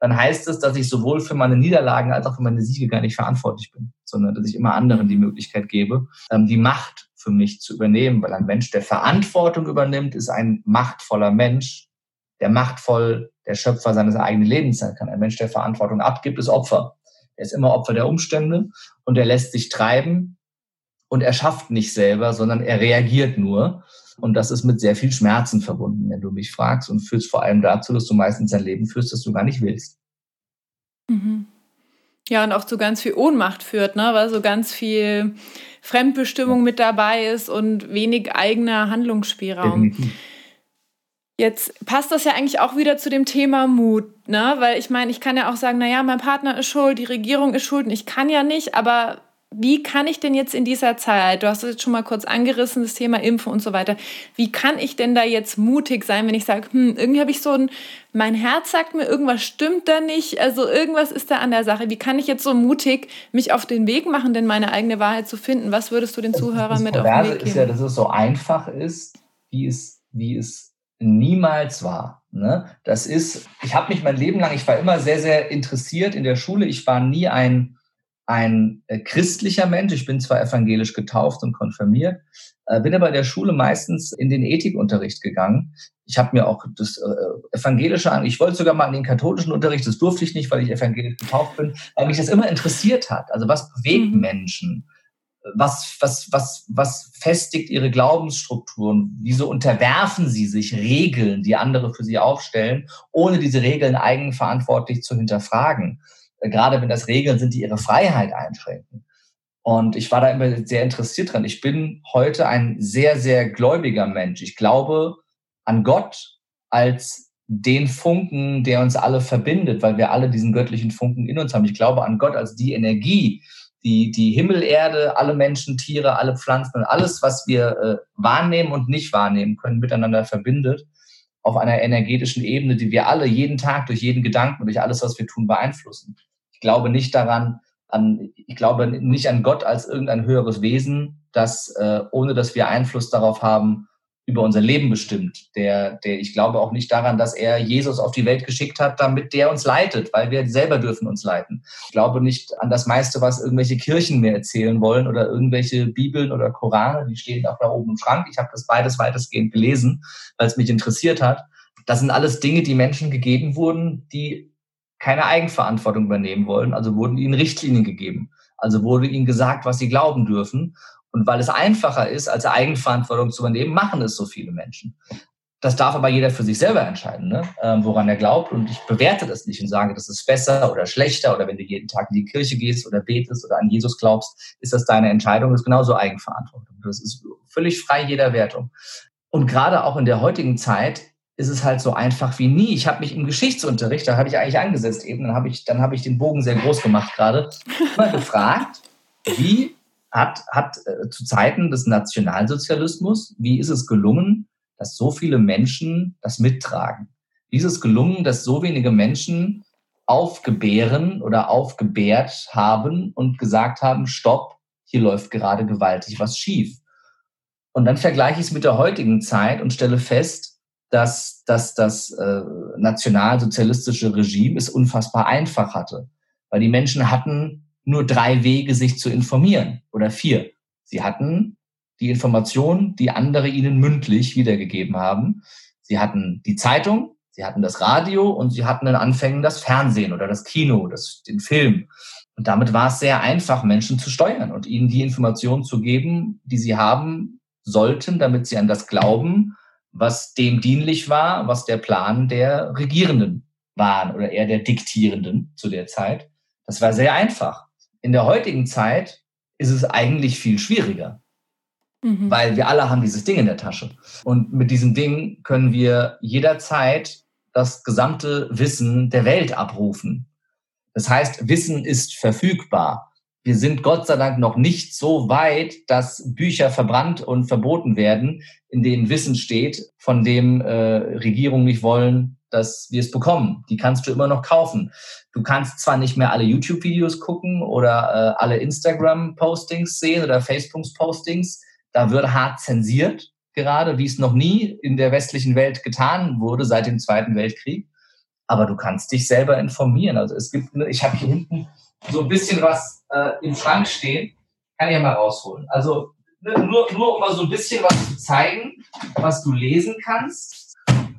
dann heißt es, dass ich sowohl für meine Niederlagen als auch für meine Siege gar nicht verantwortlich bin, sondern dass ich immer anderen die Möglichkeit gebe, ähm, die Macht für mich zu übernehmen. Weil ein Mensch, der Verantwortung übernimmt, ist ein machtvoller Mensch, der machtvoll der Schöpfer seines eigenen Lebens sein kann. Ein Mensch, der Verantwortung abgibt, ist Opfer. Er ist immer Opfer der Umstände und er lässt sich treiben und er schafft nicht selber, sondern er reagiert nur. Und das ist mit sehr viel Schmerzen verbunden, wenn du mich fragst und führst vor allem dazu, dass du meistens ein Leben führst, das du gar nicht willst. Mhm. Ja, und auch zu ganz viel Ohnmacht führt, ne? weil so ganz viel Fremdbestimmung mit dabei ist und wenig eigener Handlungsspielraum. Definitiv. Jetzt passt das ja eigentlich auch wieder zu dem Thema Mut, ne? Weil ich meine, ich kann ja auch sagen, naja, mein Partner ist schuld, die Regierung ist schuld und ich kann ja nicht, aber wie kann ich denn jetzt in dieser Zeit, du hast es jetzt schon mal kurz angerissen, das Thema Impfen und so weiter, wie kann ich denn da jetzt mutig sein, wenn ich sage, hm, irgendwie habe ich so ein, mein Herz sagt mir, irgendwas stimmt da nicht, also irgendwas ist da an der Sache. Wie kann ich jetzt so mutig mich auf den Weg machen, denn meine eigene Wahrheit zu finden? Was würdest du den Zuhörern mit auf den Weg geben? ist ja, dass es so einfach ist, wie es, wie es niemals war. Ne? Das ist, ich habe mich mein Leben lang, ich war immer sehr, sehr interessiert in der Schule. Ich war nie ein, ein äh, christlicher Mensch. Ich bin zwar evangelisch getauft und konfirmiert, äh, bin aber in der Schule meistens in den Ethikunterricht gegangen. Ich habe mir auch das äh, evangelische an, ich wollte sogar mal in den katholischen Unterricht, das durfte ich nicht, weil ich evangelisch getauft bin, weil mich das immer interessiert hat. Also was bewegt mhm. Menschen? Was, was, was, was festigt ihre Glaubensstrukturen? Wieso unterwerfen sie sich Regeln, die andere für sie aufstellen, ohne diese Regeln eigenverantwortlich zu hinterfragen? Äh, gerade wenn das Regeln sind, die ihre Freiheit einschränken. Und ich war da immer sehr interessiert dran. Ich bin heute ein sehr, sehr gläubiger Mensch. Ich glaube an Gott als den Funken, der uns alle verbindet, weil wir alle diesen göttlichen Funken in uns haben. Ich glaube an Gott als die Energie, die, die Himmel, Erde, alle Menschen, Tiere, alle Pflanzen, alles, was wir äh, wahrnehmen und nicht wahrnehmen können, miteinander verbindet, auf einer energetischen Ebene, die wir alle jeden Tag durch jeden Gedanken durch alles, was wir tun, beeinflussen. Ich glaube nicht daran, an, ich glaube nicht an Gott als irgendein höheres Wesen, das, äh, ohne dass wir Einfluss darauf haben, über unser Leben bestimmt. Der, der, ich glaube auch nicht daran, dass er Jesus auf die Welt geschickt hat, damit der uns leitet, weil wir selber dürfen uns leiten. Ich glaube nicht an das meiste, was irgendwelche Kirchen mir erzählen wollen oder irgendwelche Bibeln oder Korane, die stehen auch da oben im Schrank. Ich habe das beides weitestgehend gelesen, weil es mich interessiert hat. Das sind alles Dinge, die Menschen gegeben wurden, die keine Eigenverantwortung übernehmen wollen. Also wurden ihnen Richtlinien gegeben. Also wurde ihnen gesagt, was sie glauben dürfen. Und weil es einfacher ist, als Eigenverantwortung zu übernehmen, machen es so viele Menschen. Das darf aber jeder für sich selber entscheiden, ne? ähm, woran er glaubt. Und ich bewerte das nicht und sage, das ist besser oder schlechter. Oder wenn du jeden Tag in die Kirche gehst oder betest oder an Jesus glaubst, ist das deine Entscheidung. Das ist genauso Eigenverantwortung. Das ist völlig frei jeder Wertung. Und gerade auch in der heutigen Zeit ist es halt so einfach wie nie. Ich habe mich im Geschichtsunterricht, da habe ich eigentlich angesetzt eben, dann habe ich, dann habe ich den Bogen sehr groß gemacht gerade, immer gefragt, wie hat, hat äh, zu Zeiten des Nationalsozialismus, wie ist es gelungen, dass so viele Menschen das mittragen? Wie ist es gelungen, dass so wenige Menschen aufgebären oder aufgebärt haben und gesagt haben, stopp, hier läuft gerade gewaltig was schief. Und dann vergleiche ich es mit der heutigen Zeit und stelle fest, dass, dass das äh, nationalsozialistische Regime es unfassbar einfach hatte. Weil die Menschen hatten nur drei Wege, sich zu informieren oder vier. Sie hatten die Informationen, die andere ihnen mündlich wiedergegeben haben. Sie hatten die Zeitung, sie hatten das Radio und sie hatten in Anfängen das Fernsehen oder das Kino, das, den Film. Und damit war es sehr einfach, Menschen zu steuern und ihnen die Informationen zu geben, die sie haben sollten, damit sie an das glauben, was dem dienlich war, was der Plan der Regierenden waren oder eher der Diktierenden zu der Zeit. Das war sehr einfach. In der heutigen Zeit ist es eigentlich viel schwieriger, mhm. weil wir alle haben dieses Ding in der Tasche. Und mit diesem Ding können wir jederzeit das gesamte Wissen der Welt abrufen. Das heißt, Wissen ist verfügbar. Wir sind Gott sei Dank noch nicht so weit, dass Bücher verbrannt und verboten werden, in denen Wissen steht, von dem äh, Regierungen nicht wollen, dass wir es bekommen. Die kannst du immer noch kaufen. Du kannst zwar nicht mehr alle YouTube-Videos gucken oder äh, alle Instagram-Postings sehen oder Facebook-Postings. Da wird hart zensiert, gerade wie es noch nie in der westlichen Welt getan wurde seit dem Zweiten Weltkrieg. Aber du kannst dich selber informieren. Also es gibt, ich habe hier hinten so ein bisschen was äh, im Schrank stehen. Kann ich ja mal rausholen. Also ne, nur, nur um mal so ein bisschen was zu zeigen, was du lesen kannst,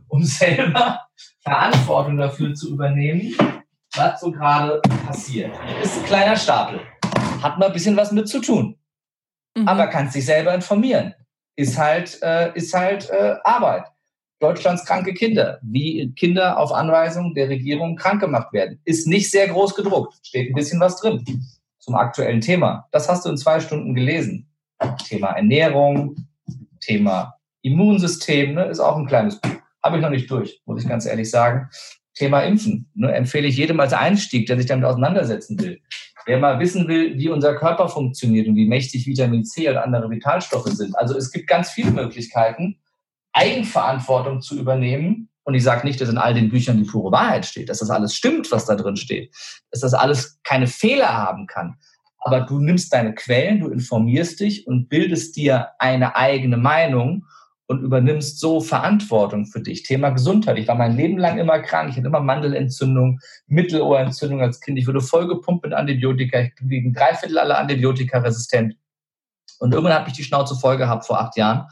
um selber Verantwortung dafür zu übernehmen, was so gerade passiert. Ist ein kleiner Stapel. Hat mal ein bisschen was mit zu tun. Mhm. Aber kannst dich selber informieren. Ist halt, äh, ist halt äh, Arbeit. Deutschlands kranke Kinder, wie Kinder auf Anweisung der Regierung krank gemacht werden. Ist nicht sehr groß gedruckt. Steht ein bisschen was drin zum aktuellen Thema. Das hast du in zwei Stunden gelesen. Thema Ernährung, Thema Immunsystem, ne, ist auch ein kleines Buch. Habe ich noch nicht durch, muss ich ganz ehrlich sagen. Thema Impfen ne, empfehle ich jedem als Einstieg, der sich damit auseinandersetzen will. Wer mal wissen will, wie unser Körper funktioniert und wie mächtig Vitamin C und andere Vitalstoffe sind. Also es gibt ganz viele Möglichkeiten, Eigenverantwortung zu übernehmen. Und ich sage nicht, dass in all den Büchern die pure Wahrheit steht, dass das alles stimmt, was da drin steht, dass das alles keine Fehler haben kann. Aber du nimmst deine Quellen, du informierst dich und bildest dir eine eigene Meinung und übernimmst so Verantwortung für dich. Thema Gesundheit. Ich war mein Leben lang immer krank. Ich hatte immer Mandelentzündung, Mittelohrentzündung als Kind. Ich wurde vollgepumpt mit Antibiotika. Ich bin gegen drei Viertel aller Antibiotika resistent. Und irgendwann habe ich die Schnauze voll gehabt vor acht Jahren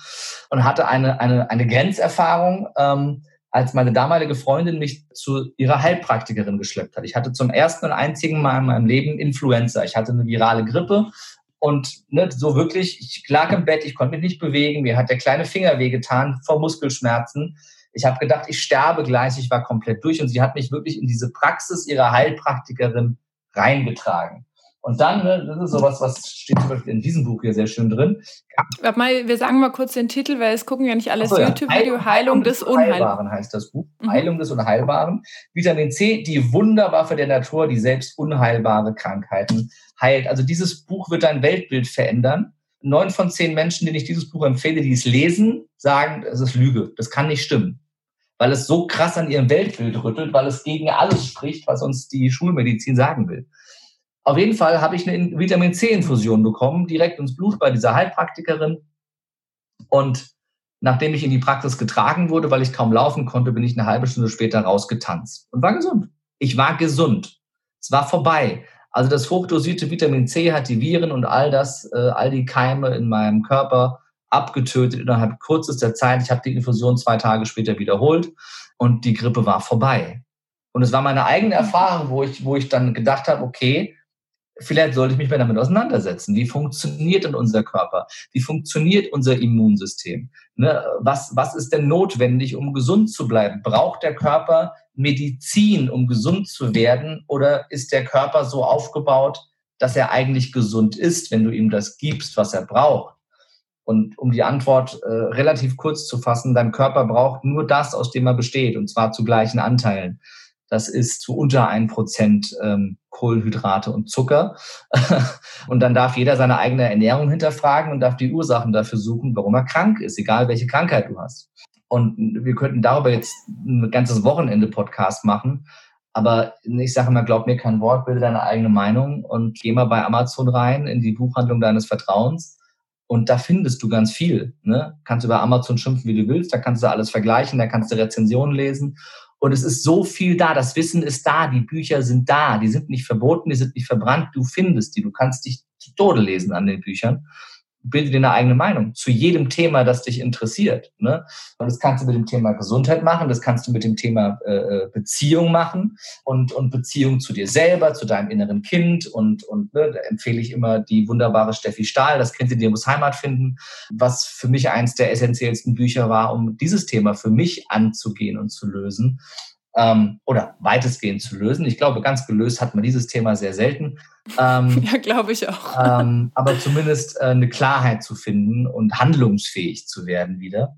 und hatte eine, eine, eine Grenzerfahrung, ähm, als meine damalige Freundin mich zu ihrer Heilpraktikerin geschleppt hat. Ich hatte zum ersten und einzigen Mal in meinem Leben Influenza. Ich hatte eine virale Grippe und ne, so wirklich, ich lag im Bett, ich konnte mich nicht bewegen, mir hat der kleine Finger wehgetan vor Muskelschmerzen. Ich habe gedacht, ich sterbe gleich, ich war komplett durch und sie hat mich wirklich in diese Praxis ihrer Heilpraktikerin reingetragen. Und dann, ne, das ist sowas, was steht zum Beispiel in diesem Buch hier sehr schön drin. Warte mal, wir sagen mal kurz den Titel, weil es gucken ja nicht alles so, YouTube-Video. Heilung, des Unheilbaren Unheilbaren heißt das Buch. Mhm. Heilung des Unheilbaren. Vitamin C, die Wunderwaffe der Natur, die selbst unheilbare Krankheiten heilt. Also dieses Buch wird dein Weltbild verändern. Neun von zehn Menschen, denen ich dieses Buch empfehle, die es lesen, sagen, es ist Lüge. Das kann nicht stimmen. Weil es so krass an ihrem Weltbild rüttelt, weil es gegen alles spricht, was uns die Schulmedizin sagen will. Auf jeden Fall habe ich eine Vitamin C-Infusion bekommen, direkt ins Blut bei dieser Heilpraktikerin. Und nachdem ich in die Praxis getragen wurde, weil ich kaum laufen konnte, bin ich eine halbe Stunde später rausgetanzt und war gesund. Ich war gesund. Es war vorbei. Also das hochdosierte Vitamin C hat die Viren und all das, äh, all die Keime in meinem Körper abgetötet innerhalb kürzester Zeit. Ich habe die Infusion zwei Tage später wiederholt und die Grippe war vorbei. Und es war meine eigene Erfahrung, wo ich, wo ich dann gedacht habe, okay, vielleicht sollte ich mich mal damit auseinandersetzen. Wie funktioniert denn unser Körper? Wie funktioniert unser Immunsystem? Ne? Was, was ist denn notwendig, um gesund zu bleiben? Braucht der Körper Medizin, um gesund zu werden? Oder ist der Körper so aufgebaut, dass er eigentlich gesund ist, wenn du ihm das gibst, was er braucht? Und um die Antwort äh, relativ kurz zu fassen, dein Körper braucht nur das, aus dem er besteht, und zwar zu gleichen Anteilen. Das ist zu unter ein Prozent ähm, Kohlenhydrate und Zucker. und dann darf jeder seine eigene Ernährung hinterfragen und darf die Ursachen dafür suchen, warum er krank ist, egal welche Krankheit du hast. Und wir könnten darüber jetzt ein ganzes Wochenende Podcast machen. Aber ich sage mal, glaub mir kein Wort, bilde deine eigene Meinung und geh mal bei Amazon rein in die Buchhandlung deines Vertrauens und da findest du ganz viel. Ne? Kannst über Amazon schimpfen, wie du willst. Da kannst du alles vergleichen. Da kannst du Rezensionen lesen. Und es ist so viel da. Das Wissen ist da. Die Bücher sind da. Die sind nicht verboten. Die sind nicht verbrannt. Du findest die. Du kannst dich zu Tode lesen an den Büchern bilde dir eine eigene Meinung zu jedem Thema, das dich interessiert. Ne? Und das kannst du mit dem Thema Gesundheit machen, das kannst du mit dem Thema äh, äh, Beziehung machen und, und Beziehung zu dir selber, zu deinem inneren Kind. Und, und ne, da empfehle ich immer die wunderbare Steffi Stahl, das Kind in dir muss Heimat finden, was für mich eins der essentiellsten Bücher war, um dieses Thema für mich anzugehen und zu lösen ähm, oder weitestgehend zu lösen. Ich glaube, ganz gelöst hat man dieses Thema sehr selten. Ähm, ja, glaube ich auch. Ähm, aber zumindest äh, eine Klarheit zu finden und handlungsfähig zu werden wieder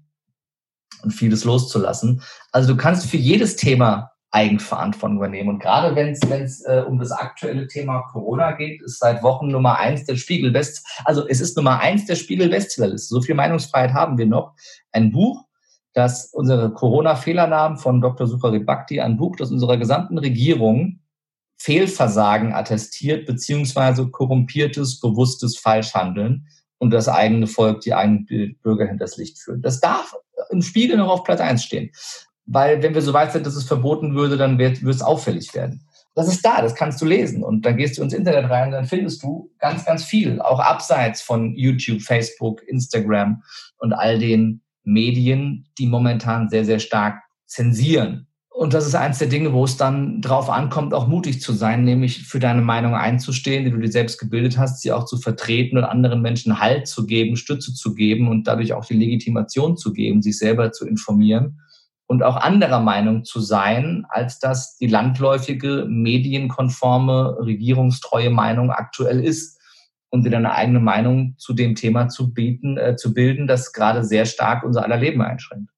und vieles loszulassen. Also du kannst für jedes Thema Eigenverantwortung übernehmen. Und gerade wenn es äh, um das aktuelle Thema Corona geht, ist seit Wochen Nummer eins der Spiegel Best, also es ist Nummer eins der Spiegel Bestsellerliste. So viel Meinungsfreiheit haben wir noch. Ein Buch, dass unsere Corona-Fehlernamen von Dr. Sucharit Bhakti, ein Buch, das unserer gesamten Regierung Fehlversagen attestiert, beziehungsweise korrumpiertes, bewusstes Falschhandeln und das eigene Volk, die eigenen Bürger hinters Licht führt. Das darf im Spiegel noch auf Platz eins stehen. Weil wenn wir so weit sind, dass es verboten würde, dann wird, wird es auffällig werden. Das ist da, das kannst du lesen. Und dann gehst du ins Internet rein, dann findest du ganz, ganz viel, auch abseits von YouTube, Facebook, Instagram und all den Medien, die momentan sehr, sehr stark zensieren. Und das ist eins der Dinge, wo es dann drauf ankommt, auch mutig zu sein, nämlich für deine Meinung einzustehen, die du dir selbst gebildet hast, sie auch zu vertreten und anderen Menschen Halt zu geben, Stütze zu geben und dadurch auch die Legitimation zu geben, sich selber zu informieren und auch anderer Meinung zu sein, als das die landläufige, medienkonforme, regierungstreue Meinung aktuell ist und wieder eine eigene Meinung zu dem Thema zu bieten, äh, zu bilden, das gerade sehr stark unser aller Leben einschränkt.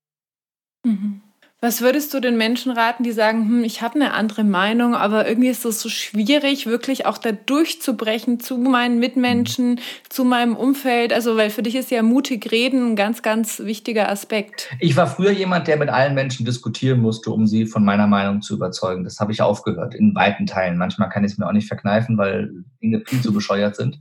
Mhm. Was würdest du den Menschen raten, die sagen, hm, ich habe eine andere Meinung, aber irgendwie ist es so schwierig, wirklich auch da durchzubrechen zu meinen Mitmenschen, zu meinem Umfeld? Also, weil für dich ist ja mutig reden ein ganz, ganz wichtiger Aspekt. Ich war früher jemand, der mit allen Menschen diskutieren musste, um sie von meiner Meinung zu überzeugen. Das habe ich aufgehört, in weiten Teilen. Manchmal kann ich es mir auch nicht verkneifen, weil Dinge viel zu bescheuert sind.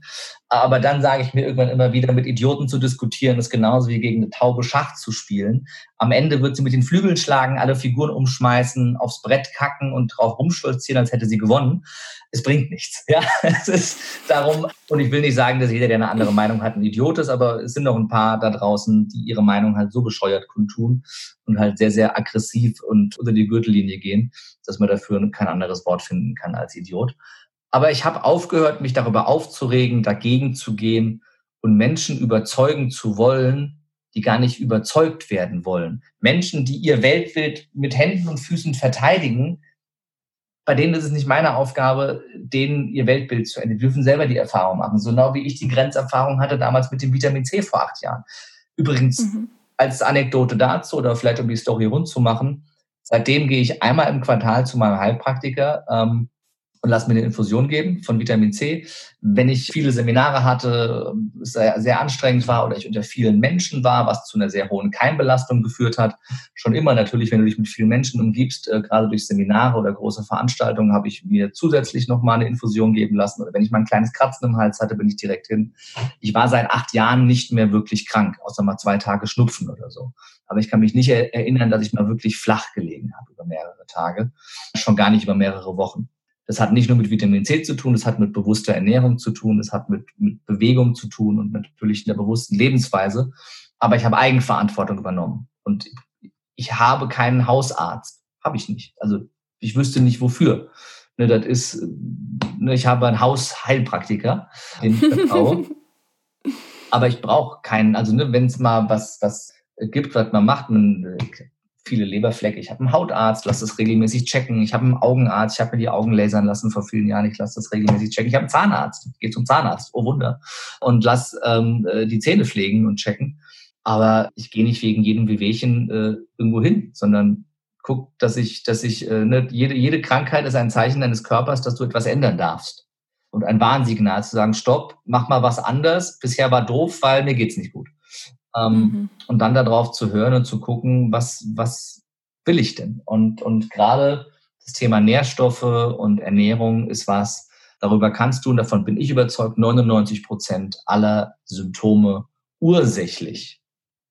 Aber dann sage ich mir irgendwann immer wieder, mit Idioten zu diskutieren, ist genauso wie gegen eine Taube Schach zu spielen. Am Ende wird sie mit den Flügeln schlagen, alle Figuren umschmeißen, aufs Brett kacken und drauf rumstolzieren, als hätte sie gewonnen. Es bringt nichts. Ja, es ist darum, und ich will nicht sagen, dass jeder, der eine andere Meinung hat, ein Idiot ist, aber es sind noch ein paar da draußen, die ihre Meinung halt so bescheuert kundtun und halt sehr, sehr aggressiv und unter die Gürtellinie gehen, dass man dafür kein anderes Wort finden kann als Idiot. Aber ich habe aufgehört, mich darüber aufzuregen, dagegen zu gehen und Menschen überzeugen zu wollen, die gar nicht überzeugt werden wollen. Menschen, die ihr Weltbild mit Händen und Füßen verteidigen, bei denen ist es nicht meine Aufgabe, denen ihr Weltbild zu ändern. Die dürfen selber die Erfahrung machen. So genau wie ich die Grenzerfahrung hatte damals mit dem Vitamin C vor acht Jahren. Übrigens, mhm. als Anekdote dazu oder vielleicht um die Story rund zu machen, seitdem gehe ich einmal im Quartal zu meinem Heilpraktiker. Ähm, und lass mir eine Infusion geben von Vitamin C. Wenn ich viele Seminare hatte, es sehr, sehr anstrengend war oder ich unter vielen Menschen war, was zu einer sehr hohen Keimbelastung geführt hat, schon immer natürlich, wenn du dich mit vielen Menschen umgibst, äh, gerade durch Seminare oder große Veranstaltungen, habe ich mir zusätzlich nochmal eine Infusion geben lassen. Oder wenn ich mal ein kleines Kratzen im Hals hatte, bin ich direkt hin. Ich war seit acht Jahren nicht mehr wirklich krank, außer mal zwei Tage Schnupfen oder so. Aber ich kann mich nicht erinnern, dass ich mal wirklich flach gelegen habe über mehrere Tage, schon gar nicht über mehrere Wochen. Das hat nicht nur mit Vitamin C zu tun, das hat mit bewusster Ernährung zu tun, das hat mit, mit Bewegung zu tun und natürlich der bewussten Lebensweise. Aber ich habe Eigenverantwortung übernommen. Und ich habe keinen Hausarzt. Habe ich nicht. Also ich wüsste nicht wofür. Ne, das ist, ne, ich habe einen Hausheilpraktiker, den ich vertraue. aber ich brauche keinen, also ne, wenn es mal was, was gibt, was man macht, man viele Leberflecke. Ich habe einen Hautarzt, lass das regelmäßig checken. Ich habe einen Augenarzt, ich habe mir die Augen lasern lassen vor vielen Jahren, ich lasse das regelmäßig checken. Ich habe einen Zahnarzt, gehe zum Zahnarzt, oh Wunder, und lass ähm, äh, die Zähne pflegen und checken. Aber ich gehe nicht wegen jedem Wehwehchen äh, irgendwo hin, sondern guck, dass ich, dass ich, äh, ne, jede, jede Krankheit ist ein Zeichen deines Körpers, dass du etwas ändern darfst. Und ein Warnsignal zu sagen, stopp, mach mal was anders. Bisher war doof, weil mir geht's nicht gut. Ähm, mhm. Und dann darauf zu hören und zu gucken, was, was will ich denn? Und, und gerade das Thema Nährstoffe und Ernährung ist was, darüber kannst du, und davon bin ich überzeugt, 99 Prozent aller Symptome ursächlich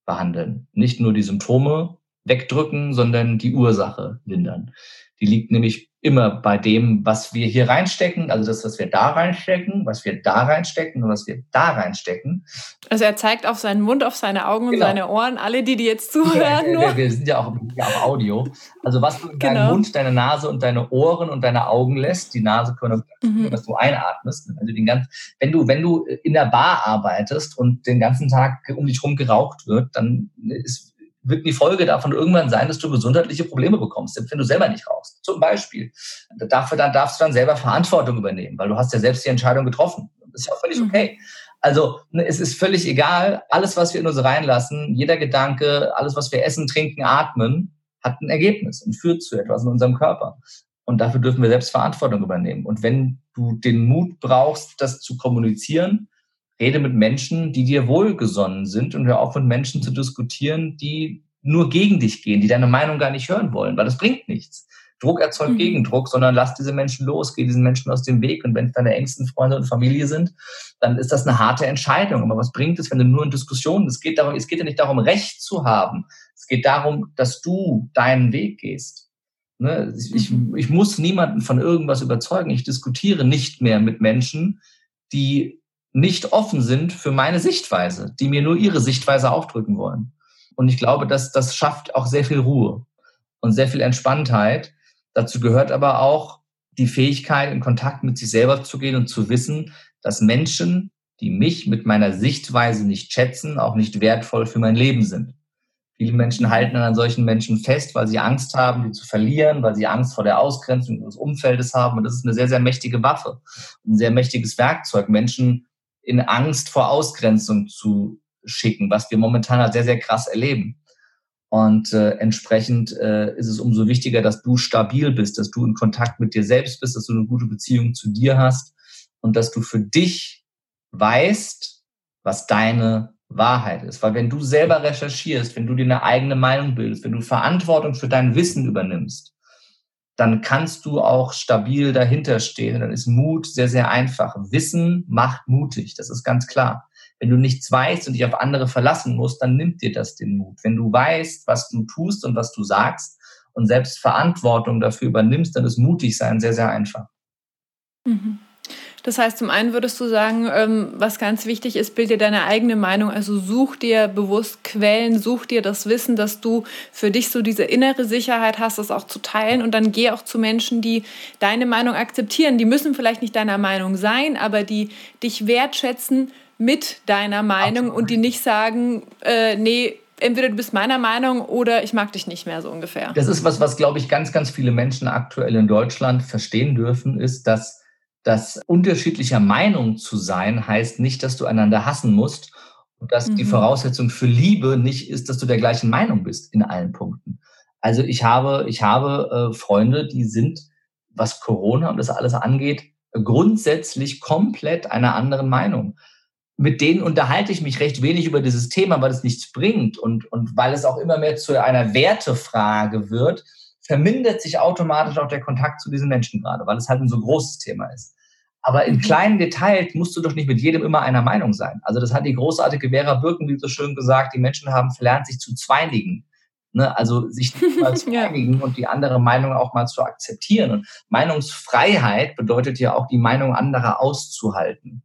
behandeln. Nicht nur die Symptome wegdrücken, sondern die Ursache lindern. Die liegt nämlich immer bei dem, was wir hier reinstecken, also das, was wir da reinstecken, was wir da reinstecken und was wir da reinstecken. Also er zeigt auf seinen Mund, auf seine Augen genau. und seine Ohren, alle, die, die jetzt zuhören. Ja, wir, wir sind ja auch, ja auch Audio. Also was du in genau. deinen Mund, deine Nase und deine Ohren und deine Augen lässt, die Nase können, mhm. dass du einatmest. Also den ganzen, wenn du, wenn du in der Bar arbeitest und den ganzen Tag um dich rum geraucht wird, dann ist wird die Folge davon irgendwann sein, dass du gesundheitliche Probleme bekommst, wenn du selber nicht rauchst. Zum Beispiel. Dafür dann darfst du dann selber Verantwortung übernehmen, weil du hast ja selbst die Entscheidung getroffen. Das ist ja auch völlig mhm. okay. Also ne, es ist völlig egal, alles, was wir in uns reinlassen, jeder Gedanke, alles, was wir essen, trinken, atmen, hat ein Ergebnis und führt zu etwas in unserem Körper. Und dafür dürfen wir selbst Verantwortung übernehmen. Und wenn du den Mut brauchst, das zu kommunizieren, Rede mit Menschen, die dir wohlgesonnen sind und hör auf mit Menschen zu diskutieren, die nur gegen dich gehen, die deine Meinung gar nicht hören wollen, weil das bringt nichts. Druck erzeugt mhm. Gegendruck, sondern lass diese Menschen los, geh diesen Menschen aus dem Weg. Und wenn es deine engsten Freunde und Familie sind, dann ist das eine harte Entscheidung. Aber was bringt es, wenn du nur in Diskussionen, es geht darum, es geht ja nicht darum, Recht zu haben. Es geht darum, dass du deinen Weg gehst. Ne? Ich, mhm. ich muss niemanden von irgendwas überzeugen. Ich diskutiere nicht mehr mit Menschen, die nicht offen sind für meine Sichtweise, die mir nur ihre Sichtweise aufdrücken wollen. Und ich glaube, dass das schafft auch sehr viel Ruhe und sehr viel Entspanntheit. Dazu gehört aber auch die Fähigkeit, in Kontakt mit sich selber zu gehen und zu wissen, dass Menschen, die mich mit meiner Sichtweise nicht schätzen, auch nicht wertvoll für mein Leben sind. Viele Menschen halten an solchen Menschen fest, weil sie Angst haben, die zu verlieren, weil sie Angst vor der Ausgrenzung ihres Umfeldes haben. Und das ist eine sehr, sehr mächtige Waffe, ein sehr mächtiges Werkzeug, Menschen in Angst vor Ausgrenzung zu schicken, was wir momentan halt sehr, sehr krass erleben. Und äh, entsprechend äh, ist es umso wichtiger, dass du stabil bist, dass du in Kontakt mit dir selbst bist, dass du eine gute Beziehung zu dir hast und dass du für dich weißt, was deine Wahrheit ist. Weil wenn du selber recherchierst, wenn du dir eine eigene Meinung bildest, wenn du Verantwortung für dein Wissen übernimmst, dann kannst du auch stabil dahinter stehen. Dann ist Mut sehr, sehr einfach. Wissen macht mutig, das ist ganz klar. Wenn du nichts weißt und dich auf andere verlassen musst, dann nimmt dir das den Mut. Wenn du weißt, was du tust und was du sagst und selbst Verantwortung dafür übernimmst, dann ist mutig sein sehr, sehr einfach. Mhm. Das heißt, zum einen würdest du sagen, ähm, was ganz wichtig ist, bild dir deine eigene Meinung. Also such dir bewusst Quellen, such dir das Wissen, dass du für dich so diese innere Sicherheit hast, das auch zu teilen. Und dann geh auch zu Menschen, die deine Meinung akzeptieren. Die müssen vielleicht nicht deiner Meinung sein, aber die dich wertschätzen mit deiner Meinung Absolut. und die nicht sagen, äh, nee, entweder du bist meiner Meinung oder ich mag dich nicht mehr so ungefähr. Das ist was, was glaube ich ganz, ganz viele Menschen aktuell in Deutschland verstehen dürfen, ist, dass dass unterschiedlicher Meinung zu sein heißt nicht, dass du einander hassen musst und dass mhm. die Voraussetzung für Liebe nicht ist, dass du der gleichen Meinung bist in allen Punkten. Also ich habe, ich habe äh, Freunde, die sind, was Corona und das alles angeht, grundsätzlich komplett einer anderen Meinung. Mit denen unterhalte ich mich recht wenig über dieses Thema, weil es nichts bringt und, und weil es auch immer mehr zu einer Wertefrage wird, vermindert sich automatisch auch der Kontakt zu diesen Menschen gerade, weil es halt ein so großes Thema ist. Aber in mhm. kleinen Details musst du doch nicht mit jedem immer einer Meinung sein. Also das hat die großartige Vera Birkenbiel so schön gesagt, die Menschen haben verlernt, sich zu zweinigen. Ne? Also sich mal zu einigen und die andere Meinung auch mal zu akzeptieren. Und Meinungsfreiheit bedeutet ja auch, die Meinung anderer auszuhalten.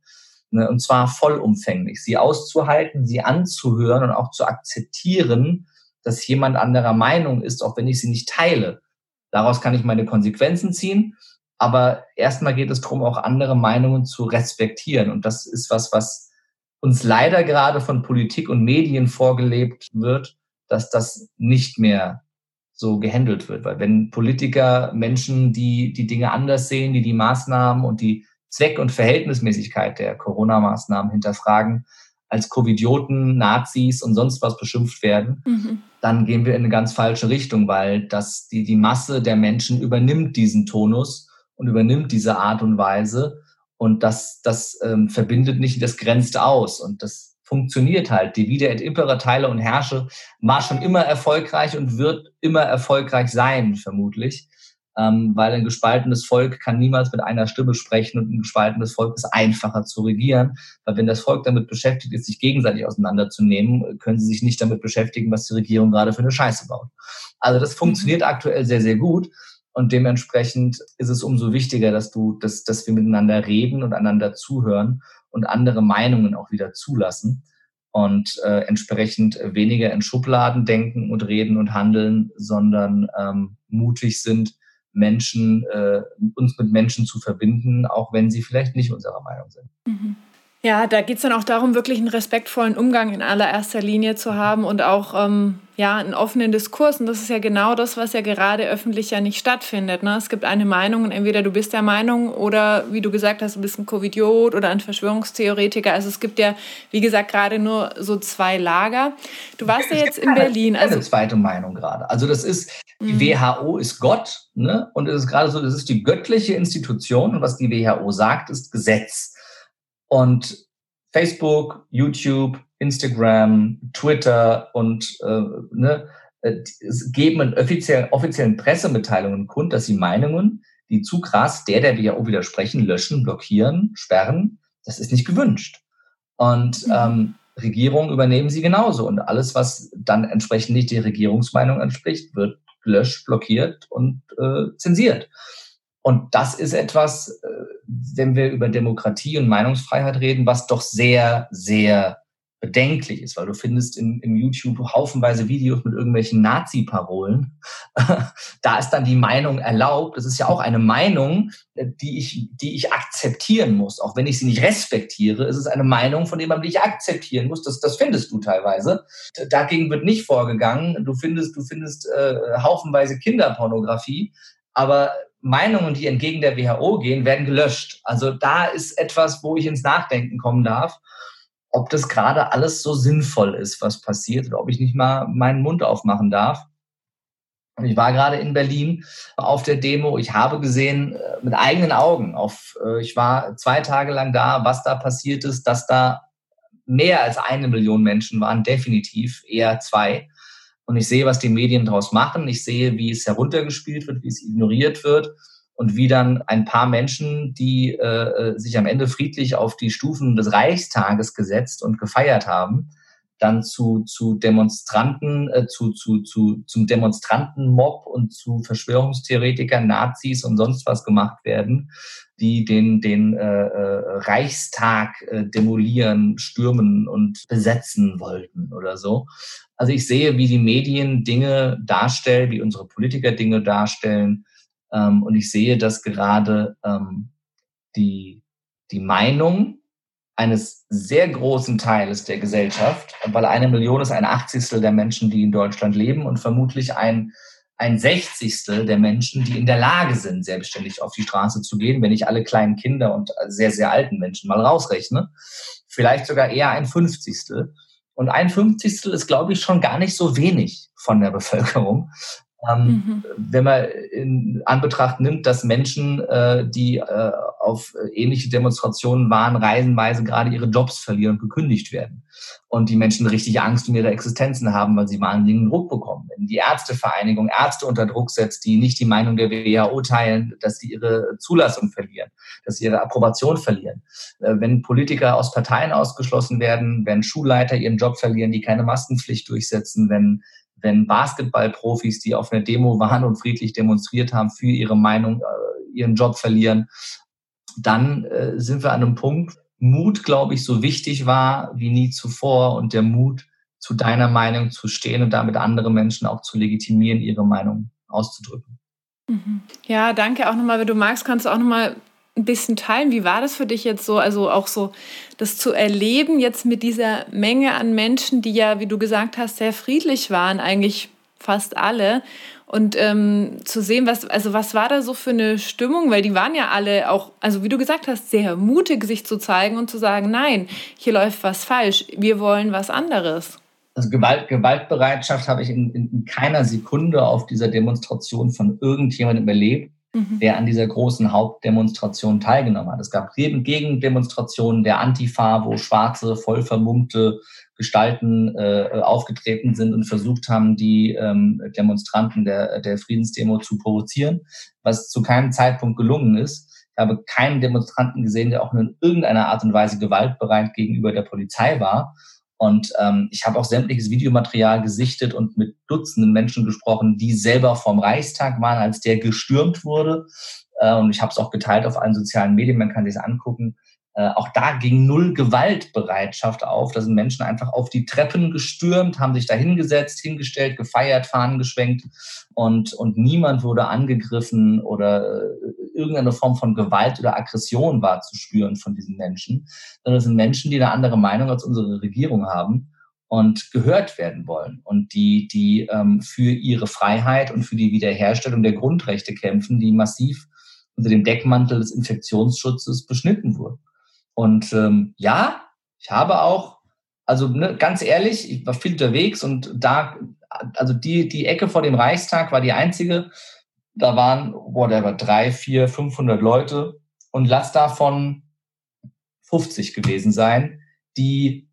Ne? Und zwar vollumfänglich. Sie auszuhalten, sie anzuhören und auch zu akzeptieren, dass jemand anderer Meinung ist, auch wenn ich sie nicht teile. Daraus kann ich meine Konsequenzen ziehen. Aber erstmal geht es darum, auch andere Meinungen zu respektieren. Und das ist was, was uns leider gerade von Politik und Medien vorgelebt wird, dass das nicht mehr so gehandelt wird. Weil wenn Politiker Menschen, die die Dinge anders sehen, die die Maßnahmen und die Zweck- und Verhältnismäßigkeit der Corona-Maßnahmen hinterfragen, als Covidioten, Nazis und sonst was beschimpft werden, mhm. dann gehen wir in eine ganz falsche Richtung, weil das die, die Masse der Menschen übernimmt diesen Tonus und übernimmt diese Art und Weise und das, das ähm, verbindet nicht, das grenzt aus und das funktioniert halt. Divide et impera, teile und herrsche war schon immer erfolgreich und wird immer erfolgreich sein, vermutlich ähm, weil ein gespaltenes Volk kann niemals mit einer Stimme sprechen und ein gespaltenes Volk ist einfacher zu regieren, weil wenn das Volk damit beschäftigt ist, sich gegenseitig auseinanderzunehmen, können sie sich nicht damit beschäftigen, was die Regierung gerade für eine Scheiße baut. Also das funktioniert mhm. aktuell sehr, sehr gut. Und dementsprechend ist es umso wichtiger, dass du, dass, dass wir miteinander reden und einander zuhören und andere Meinungen auch wieder zulassen und äh, entsprechend weniger in Schubladen denken und reden und handeln, sondern ähm, mutig sind, Menschen, äh, uns mit Menschen zu verbinden, auch wenn sie vielleicht nicht unserer Meinung sind. Mhm. Ja, da geht es dann auch darum, wirklich einen respektvollen Umgang in allererster Linie zu haben und auch ähm, ja, einen offenen Diskurs. Und das ist ja genau das, was ja gerade öffentlich ja nicht stattfindet. Ne? Es gibt eine Meinung und entweder du bist der Meinung oder, wie du gesagt hast, du bist ein Covidiot oder ein Verschwörungstheoretiker. Also es gibt ja, wie gesagt, gerade nur so zwei Lager. Du warst ja jetzt in Berlin. Also eine zweite Meinung gerade. Also das ist, die mhm. WHO ist Gott ne? und es ist gerade so, das ist die göttliche Institution und was die WHO sagt, ist Gesetz. Und Facebook, YouTube, Instagram, Twitter und äh, ne, äh, geben in offiziellen, offiziellen Pressemitteilungen kund, dass sie Meinungen, die zu krass der der WHO widersprechen, löschen, blockieren, sperren, das ist nicht gewünscht. Und mhm. ähm, Regierungen übernehmen sie genauso. Und alles, was dann entsprechend nicht der Regierungsmeinung entspricht, wird gelöscht, blockiert und äh, zensiert. Und das ist etwas, äh, wenn wir über Demokratie und Meinungsfreiheit reden, was doch sehr, sehr bedenklich ist, weil du findest im, im YouTube haufenweise Videos mit irgendwelchen Nazi-Parolen. da ist dann die Meinung erlaubt. Das ist ja auch eine Meinung, äh, die ich, die ich akzeptieren muss. Auch wenn ich sie nicht respektiere, ist es eine Meinung, von der die ich akzeptieren muss. Das, das findest du teilweise. Dagegen wird nicht vorgegangen. Du findest, du findest äh, haufenweise Kinderpornografie. Aber Meinungen, die entgegen der WHO gehen, werden gelöscht. Also da ist etwas, wo ich ins Nachdenken kommen darf, ob das gerade alles so sinnvoll ist, was passiert, oder ob ich nicht mal meinen Mund aufmachen darf. Und ich war gerade in Berlin auf der Demo. Ich habe gesehen äh, mit eigenen Augen, auf, äh, ich war zwei Tage lang da, was da passiert ist, dass da mehr als eine Million Menschen waren, definitiv, eher zwei. Und ich sehe, was die Medien daraus machen. Ich sehe, wie es heruntergespielt wird, wie es ignoriert wird und wie dann ein paar Menschen, die äh, sich am Ende friedlich auf die Stufen des Reichstages gesetzt und gefeiert haben, dann zu, zu Demonstranten, äh, zu, zu, zu, zum Demonstrantenmob und zu Verschwörungstheoretikern, Nazis und sonst was gemacht werden, die den, den äh, äh, Reichstag äh, demolieren, stürmen und besetzen wollten oder so. Also ich sehe, wie die Medien Dinge darstellen, wie unsere Politiker Dinge darstellen. Ähm, und ich sehe, dass gerade ähm, die, die Meinung eines sehr großen Teiles der Gesellschaft, weil eine Million ist ein Achtzigstel der Menschen, die in Deutschland leben und vermutlich ein, ein Sechzigstel der Menschen, die in der Lage sind, selbstständig auf die Straße zu gehen, wenn ich alle kleinen Kinder und sehr, sehr alten Menschen mal rausrechne. Vielleicht sogar eher ein Fünfzigstel. Und ein Fünfzigstel ist, glaube ich, schon gar nicht so wenig von der Bevölkerung. Ähm, mhm. Wenn man in Anbetracht nimmt, dass Menschen, äh, die äh, auf ähnliche Demonstrationen waren, reisenweise gerade ihre Jobs verlieren und gekündigt werden. Und die Menschen richtig Angst um ihre Existenzen haben, weil sie wahnsinnigen Druck bekommen. Wenn die Ärztevereinigung Ärzte unter Druck setzt, die nicht die Meinung der WHO teilen, dass sie ihre Zulassung verlieren, dass sie ihre Approbation verlieren. Äh, wenn Politiker aus Parteien ausgeschlossen werden, wenn Schulleiter ihren Job verlieren, die keine Maskenpflicht durchsetzen, wenn wenn Basketballprofis, die auf einer Demo waren und friedlich demonstriert haben, für ihre Meinung äh, ihren Job verlieren, dann äh, sind wir an einem Punkt, Mut, glaube ich, so wichtig war wie nie zuvor und der Mut, zu deiner Meinung zu stehen und damit andere Menschen auch zu legitimieren, ihre Meinung auszudrücken. Mhm. Ja, danke auch nochmal. Wenn du magst, kannst du auch nochmal ein bisschen teilen. Wie war das für dich jetzt so, also auch so das zu erleben jetzt mit dieser Menge an Menschen, die ja, wie du gesagt hast, sehr friedlich waren, eigentlich fast alle. Und ähm, zu sehen, was, also was war da so für eine Stimmung, weil die waren ja alle auch, also wie du gesagt hast, sehr mutig, sich zu zeigen und zu sagen, nein, hier läuft was falsch, wir wollen was anderes. Also Gewalt, Gewaltbereitschaft habe ich in, in, in keiner Sekunde auf dieser Demonstration von irgendjemandem erlebt mhm. der an dieser großen Hauptdemonstration teilgenommen hat. Es gab Gegendemonstrationen der Antifa, wo schwarze, voll vermummte Gestalten äh, aufgetreten sind und versucht haben, die ähm, Demonstranten der, der Friedensdemo zu provozieren, was zu keinem Zeitpunkt gelungen ist. Ich habe keinen Demonstranten gesehen, der auch in irgendeiner Art und Weise gewaltbereit gegenüber der Polizei war. Und ähm, ich habe auch sämtliches Videomaterial gesichtet und mit Dutzenden Menschen gesprochen, die selber vom Reichstag waren, als der gestürmt wurde. Äh, und ich habe es auch geteilt auf allen sozialen Medien, man kann sich angucken. Äh, auch da ging null Gewaltbereitschaft auf. Da sind Menschen einfach auf die Treppen gestürmt, haben sich da hingesetzt, hingestellt, gefeiert, Fahnen geschwenkt und, und niemand wurde angegriffen oder äh, irgendeine Form von Gewalt oder Aggression war zu spüren von diesen Menschen, sondern es sind Menschen, die eine andere Meinung als unsere Regierung haben und gehört werden wollen und die, die ähm, für ihre Freiheit und für die Wiederherstellung der Grundrechte kämpfen, die massiv unter dem Deckmantel des Infektionsschutzes beschnitten wurden. Und ähm, ja, ich habe auch, also ne, ganz ehrlich, ich war viel unterwegs und da, also die, die Ecke vor dem Reichstag war die einzige. Da waren, whatever, drei, vier, 500 Leute und lass davon 50 gewesen sein, die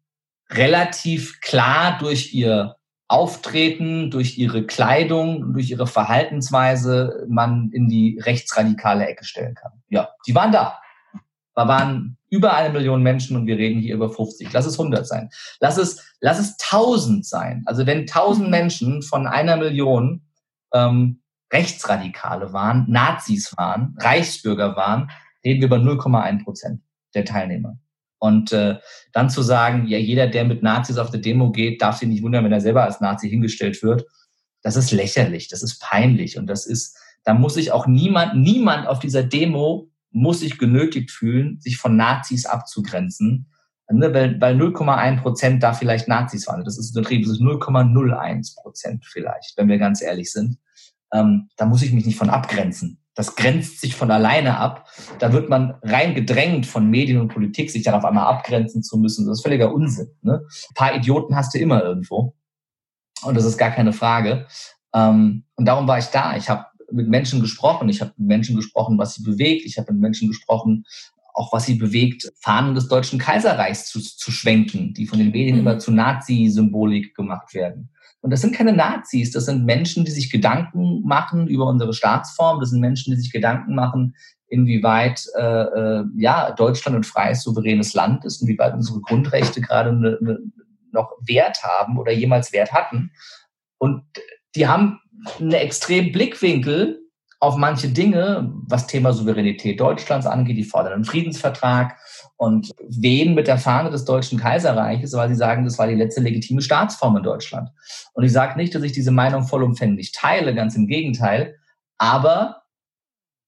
relativ klar durch ihr Auftreten, durch ihre Kleidung, durch ihre Verhaltensweise man in die rechtsradikale Ecke stellen kann. Ja, die waren da. Da waren über eine Million Menschen und wir reden hier über 50. Lass es 100 sein. Lass es, lass es 1000 sein. Also wenn 1000 mhm. Menschen von einer Million ähm, Rechtsradikale waren, Nazis waren, Reichsbürger waren, reden wir über 0,1 Prozent der Teilnehmer. Und äh, dann zu sagen, ja, jeder, der mit Nazis auf der Demo geht, darf sich nicht wundern, wenn er selber als Nazi hingestellt wird. Das ist lächerlich, das ist peinlich und das ist, da muss sich auch niemand, niemand auf dieser Demo muss sich genötigt fühlen, sich von Nazis abzugrenzen, ne, weil, weil 0,1 Prozent da vielleicht Nazis waren. Das ist übertrieben, das ist 0,01 Prozent vielleicht, wenn wir ganz ehrlich sind. Ähm, da muss ich mich nicht von abgrenzen. Das grenzt sich von alleine ab. Da wird man rein gedrängt von Medien und Politik, sich darauf einmal abgrenzen zu müssen. Das ist völliger Unsinn. Ne? Ein paar Idioten hast du immer irgendwo. Und das ist gar keine Frage. Ähm, und darum war ich da. Ich habe mit Menschen gesprochen. Ich habe mit Menschen gesprochen, was sie bewegt. Ich habe mit Menschen gesprochen, auch was sie bewegt, Fahnen des Deutschen Kaiserreichs zu, zu schwenken, die von den Medien mhm. immer zu Nazi-Symbolik gemacht werden. Und das sind keine Nazis, das sind Menschen, die sich Gedanken machen über unsere Staatsform. Das sind Menschen, die sich Gedanken machen, inwieweit äh, äh, ja Deutschland ein freies, souveränes Land ist, inwieweit unsere Grundrechte gerade ne, ne, noch Wert haben oder jemals Wert hatten. Und die haben einen extremen Blickwinkel auf manche Dinge, was Thema Souveränität Deutschlands angeht. Die fordern einen Friedensvertrag und wehen mit der Fahne des Deutschen Kaiserreiches, weil sie sagen, das war die letzte legitime Staatsform in Deutschland. Und ich sage nicht, dass ich diese Meinung vollumfänglich teile, ganz im Gegenteil, aber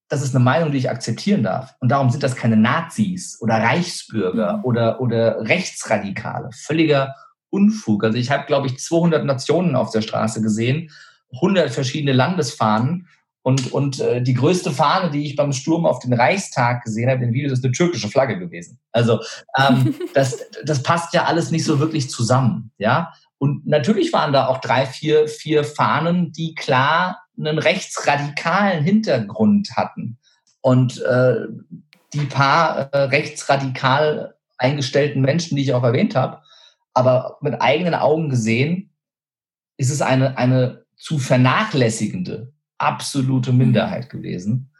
das ist eine Meinung, die ich akzeptieren darf. Und darum sind das keine Nazis oder Reichsbürger mhm. oder, oder Rechtsradikale. Völliger Unfug. Also ich habe, glaube ich, 200 Nationen auf der Straße gesehen 100 verschiedene Landesfahnen. Und, und äh, die größte Fahne, die ich beim Sturm auf den Reichstag gesehen habe, in Video, ist eine türkische Flagge gewesen. Also ähm, das, das passt ja alles nicht so wirklich zusammen. Ja? Und natürlich waren da auch drei, vier, vier Fahnen, die klar einen rechtsradikalen Hintergrund hatten. Und äh, die paar äh, rechtsradikal eingestellten Menschen, die ich auch erwähnt habe, aber mit eigenen Augen gesehen, ist es eine, eine zu vernachlässigende absolute mhm. Minderheit gewesen.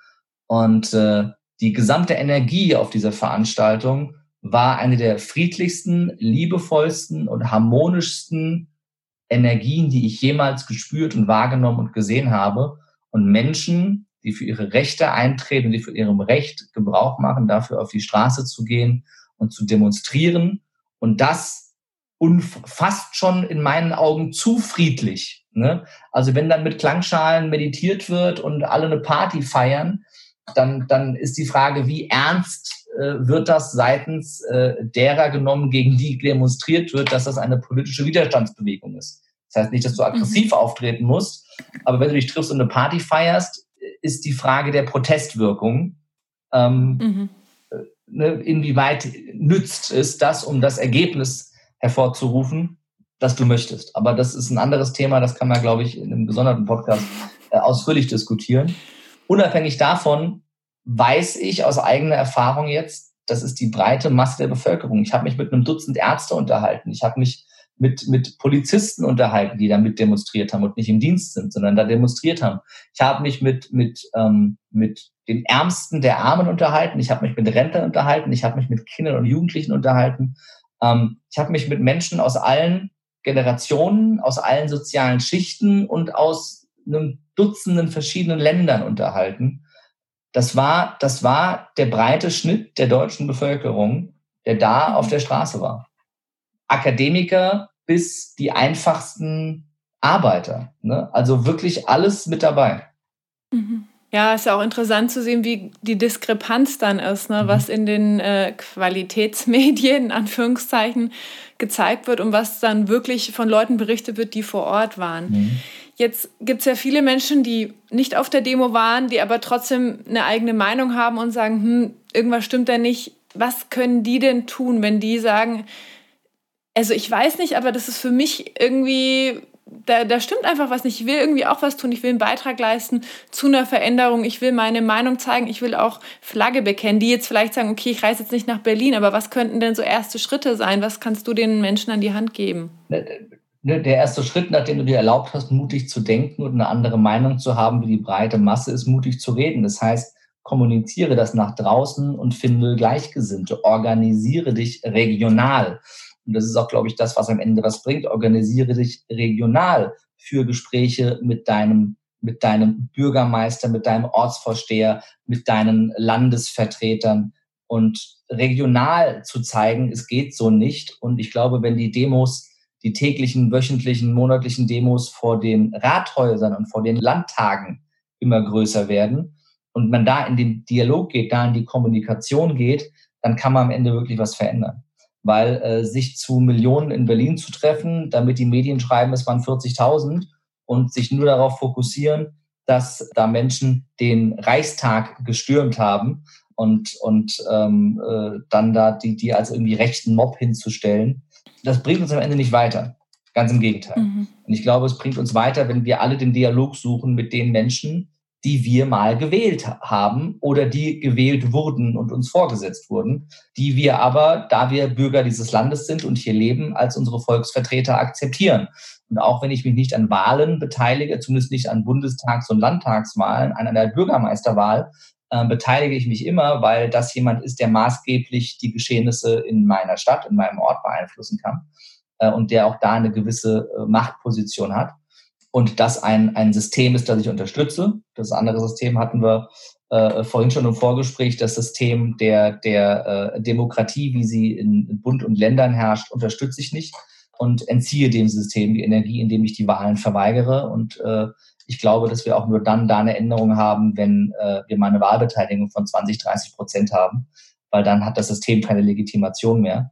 Und äh, die gesamte Energie auf dieser Veranstaltung war eine der friedlichsten, liebevollsten und harmonischsten Energien, die ich jemals gespürt und wahrgenommen und gesehen habe. Und Menschen, die für ihre Rechte eintreten, die für ihrem Recht Gebrauch machen, dafür auf die Straße zu gehen und zu demonstrieren. Und das fast schon in meinen Augen zu friedlich Ne? Also wenn dann mit Klangschalen meditiert wird und alle eine Party feiern, dann, dann ist die Frage, wie ernst äh, wird das seitens äh, derer genommen, gegen die demonstriert wird, dass das eine politische Widerstandsbewegung ist. Das heißt nicht, dass du aggressiv mhm. auftreten musst, aber wenn du dich triffst und eine Party feierst, ist die Frage der Protestwirkung. Ähm, mhm. Äh, ne, inwieweit nützt es das, um das Ergebnis hervorzurufen, das du möchtest? Aber das ist ein anderes Thema, das kann man, glaube ich, in einem gesonderten Podcast äh, ausführlich diskutieren. Unabhängig davon weiß ich aus eigener Erfahrung jetzt, das ist die breite Masse der Bevölkerung. Ich habe mich mit einem Dutzend Ärzte unterhalten. Ich habe mich mit, mit Polizisten unterhalten, die da mit demonstriert haben und nicht im Dienst sind, sondern da demonstriert haben. Ich habe mich mit, mit, ähm, mit den Ärmsten der Armen unterhalten. Ich habe mich mit Rentnern unterhalten. Ich habe mich mit Kindern und Jugendlichen unterhalten. Ähm, ich habe mich mit Menschen aus allen Generationen, aus allen sozialen Schichten und aus einem Dutzenden verschiedenen Ländern unterhalten. Das war, das war der breite Schnitt der deutschen Bevölkerung, der da auf der Straße war. Akademiker bis die einfachsten Arbeiter. Ne? Also wirklich alles mit dabei. Mhm. Ja, ist ja auch interessant zu sehen, wie die Diskrepanz dann ist, ne? Mhm. was in den äh, Qualitätsmedien, in Anführungszeichen, gezeigt wird und was dann wirklich von Leuten berichtet wird, die vor Ort waren. Mhm. Jetzt gibt es ja viele Menschen, die nicht auf der Demo waren, die aber trotzdem eine eigene Meinung haben und sagen, hm, irgendwas stimmt da nicht. Was können die denn tun, wenn die sagen, also ich weiß nicht, aber das ist für mich irgendwie, da, da stimmt einfach was nicht. Ich will irgendwie auch was tun, ich will einen Beitrag leisten zu einer Veränderung, ich will meine Meinung zeigen, ich will auch Flagge bekennen, die jetzt vielleicht sagen, okay, ich reise jetzt nicht nach Berlin, aber was könnten denn so erste Schritte sein? Was kannst du den Menschen an die Hand geben? Ne, ne, der erste Schritt, nachdem du dir erlaubt hast, mutig zu denken und eine andere Meinung zu haben wie die breite Masse, ist mutig zu reden. Das heißt, kommuniziere das nach draußen und finde Gleichgesinnte, organisiere dich regional und das ist auch, glaube ich, das, was am Ende was bringt. Organisiere dich regional für Gespräche mit deinem, mit deinem Bürgermeister, mit deinem Ortsvorsteher, mit deinen Landesvertretern und regional zu zeigen, es geht so nicht. Und ich glaube, wenn die Demos, die täglichen, wöchentlichen, monatlichen Demos vor den Rathäusern und vor den Landtagen immer größer werden und man da in den Dialog geht, da in die Kommunikation geht, dann kann man am Ende wirklich was verändern weil äh, sich zu Millionen in Berlin zu treffen, damit die Medien schreiben, es waren 40.000 und sich nur darauf fokussieren, dass da Menschen den Reichstag gestürmt haben und, und ähm, äh, dann da die, die als irgendwie rechten Mob hinzustellen, das bringt uns am Ende nicht weiter. Ganz im Gegenteil. Mhm. Und ich glaube, es bringt uns weiter, wenn wir alle den Dialog suchen mit den Menschen, die wir mal gewählt haben oder die gewählt wurden und uns vorgesetzt wurden, die wir aber, da wir Bürger dieses Landes sind und hier leben, als unsere Volksvertreter akzeptieren. Und auch wenn ich mich nicht an Wahlen beteilige, zumindest nicht an Bundestags- und Landtagswahlen, an einer Bürgermeisterwahl, äh, beteilige ich mich immer, weil das jemand ist, der maßgeblich die Geschehnisse in meiner Stadt, in meinem Ort beeinflussen kann äh, und der auch da eine gewisse äh, Machtposition hat und das ein, ein System ist, das ich unterstütze. Das andere System hatten wir äh, vorhin schon im Vorgespräch, das System der, der äh, Demokratie, wie sie in, Bund und Ländern herrscht, unterstütze ich nicht und entziehe dem System die Energie, indem ich die Wahlen verweigere. Und äh, ich glaube, dass wir auch nur dann da eine Änderung haben, wenn äh, wir mal eine Wahlbeteiligung von 20, 30 Prozent haben, weil dann hat das System keine Legitimation mehr.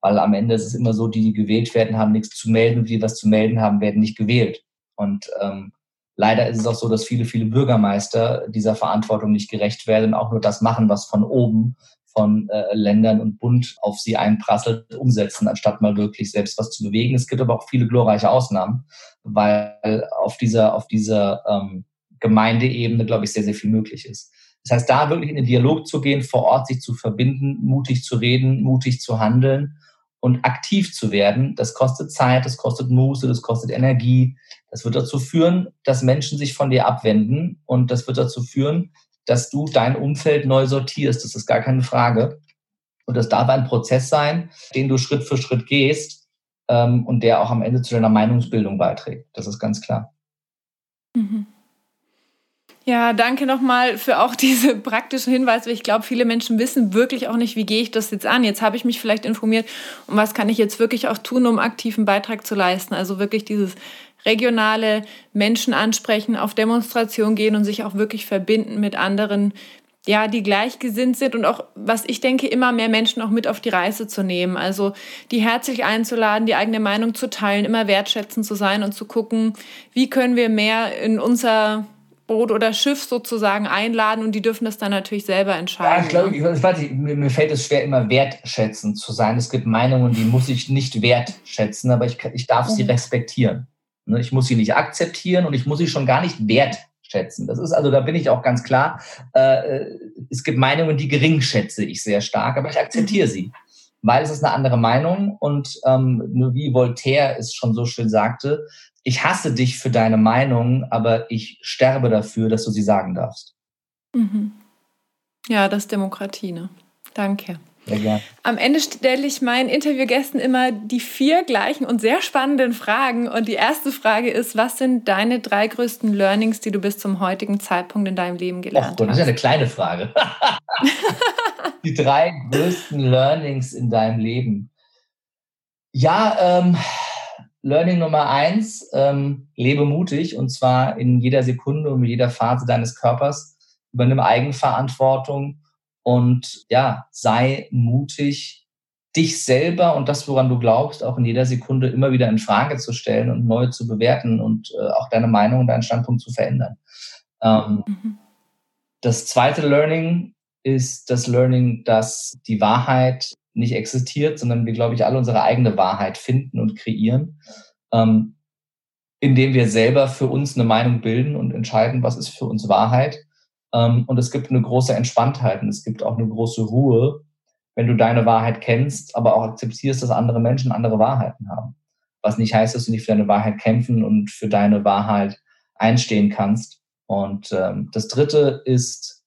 Weil am Ende ist es immer so, die, die gewählt werden, haben nichts zu melden, die was zu melden haben, werden nicht gewählt. Und ähm, leider ist es auch so, dass viele, viele Bürgermeister dieser Verantwortung nicht gerecht werden und auch nur das machen, was von oben von äh, Ländern und Bund auf sie einprasselt, umsetzen, anstatt mal wirklich selbst was zu bewegen. Es gibt aber auch viele glorreiche Ausnahmen, weil auf dieser, auf dieser ähm, Gemeindeebene, glaube ich, sehr, sehr viel möglich ist. Das heißt, da wirklich in den Dialog zu gehen, vor Ort sich zu verbinden, mutig zu reden, mutig zu handeln und aktiv zu werden, das kostet Zeit, das kostet Muße, das kostet Energie. Das wird dazu führen, dass Menschen sich von dir abwenden und das wird dazu führen, dass du dein Umfeld neu sortierst. Das ist gar keine Frage. Und das darf ein Prozess sein, den du Schritt für Schritt gehst ähm, und der auch am Ende zu deiner Meinungsbildung beiträgt. Das ist ganz klar. Mhm. Ja, danke nochmal für auch diese praktischen Hinweise. Ich glaube, viele Menschen wissen wirklich auch nicht, wie gehe ich das jetzt an. Jetzt habe ich mich vielleicht informiert und was kann ich jetzt wirklich auch tun, um aktiven Beitrag zu leisten. Also wirklich dieses regionale Menschen ansprechen, auf Demonstration gehen und sich auch wirklich verbinden mit anderen, ja, die gleichgesinnt sind und auch, was ich denke, immer mehr Menschen auch mit auf die Reise zu nehmen. Also die herzlich einzuladen, die eigene Meinung zu teilen, immer wertschätzend zu sein und zu gucken, wie können wir mehr in unser Boot oder Schiff sozusagen einladen und die dürfen das dann natürlich selber entscheiden. Ja, ich glaube, ich, weiß nicht, mir, mir, fällt es schwer, immer wertschätzend zu sein. Es gibt Meinungen, die muss ich nicht wertschätzen, aber ich, ich darf mhm. sie respektieren. Ne, ich muss sie nicht akzeptieren und ich muss sie schon gar nicht wertschätzen schätzen. Das ist also, da bin ich auch ganz klar. Äh, es gibt Meinungen, die gering schätze ich sehr stark, aber ich akzeptiere sie, weil es ist eine andere Meinung und ähm, nur wie Voltaire es schon so schön sagte, ich hasse dich für deine Meinung, aber ich sterbe dafür, dass du sie sagen darfst. Mhm. Ja, das ist Demokratie, ne? Danke. Am Ende stelle ich meinen Interviewgästen immer die vier gleichen und sehr spannenden Fragen. Und die erste Frage ist, was sind deine drei größten Learnings, die du bis zum heutigen Zeitpunkt in deinem Leben gelernt Och, Das ist ja eine kleine Frage. die drei größten Learnings in deinem Leben. Ja, ähm, Learning Nummer eins, ähm, lebe mutig und zwar in jeder Sekunde und in jeder Phase deines Körpers. Übernimm Eigenverantwortung und ja, sei mutig, dich selber und das, woran du glaubst, auch in jeder Sekunde immer wieder in Frage zu stellen und neu zu bewerten und äh, auch deine Meinung und deinen Standpunkt zu verändern. Ähm, mhm. Das zweite Learning ist das Learning, dass die Wahrheit nicht existiert, sondern wir, glaube ich, alle unsere eigene Wahrheit finden und kreieren, ähm, indem wir selber für uns eine Meinung bilden und entscheiden, was ist für uns Wahrheit ähm, und es gibt eine große Entspanntheit und es gibt auch eine große Ruhe, wenn du deine Wahrheit kennst, aber auch akzeptierst, dass andere Menschen andere Wahrheiten haben. Was nicht heißt, dass du nicht für deine Wahrheit kämpfen und für deine Wahrheit einstehen kannst. Und ähm, das Dritte ist,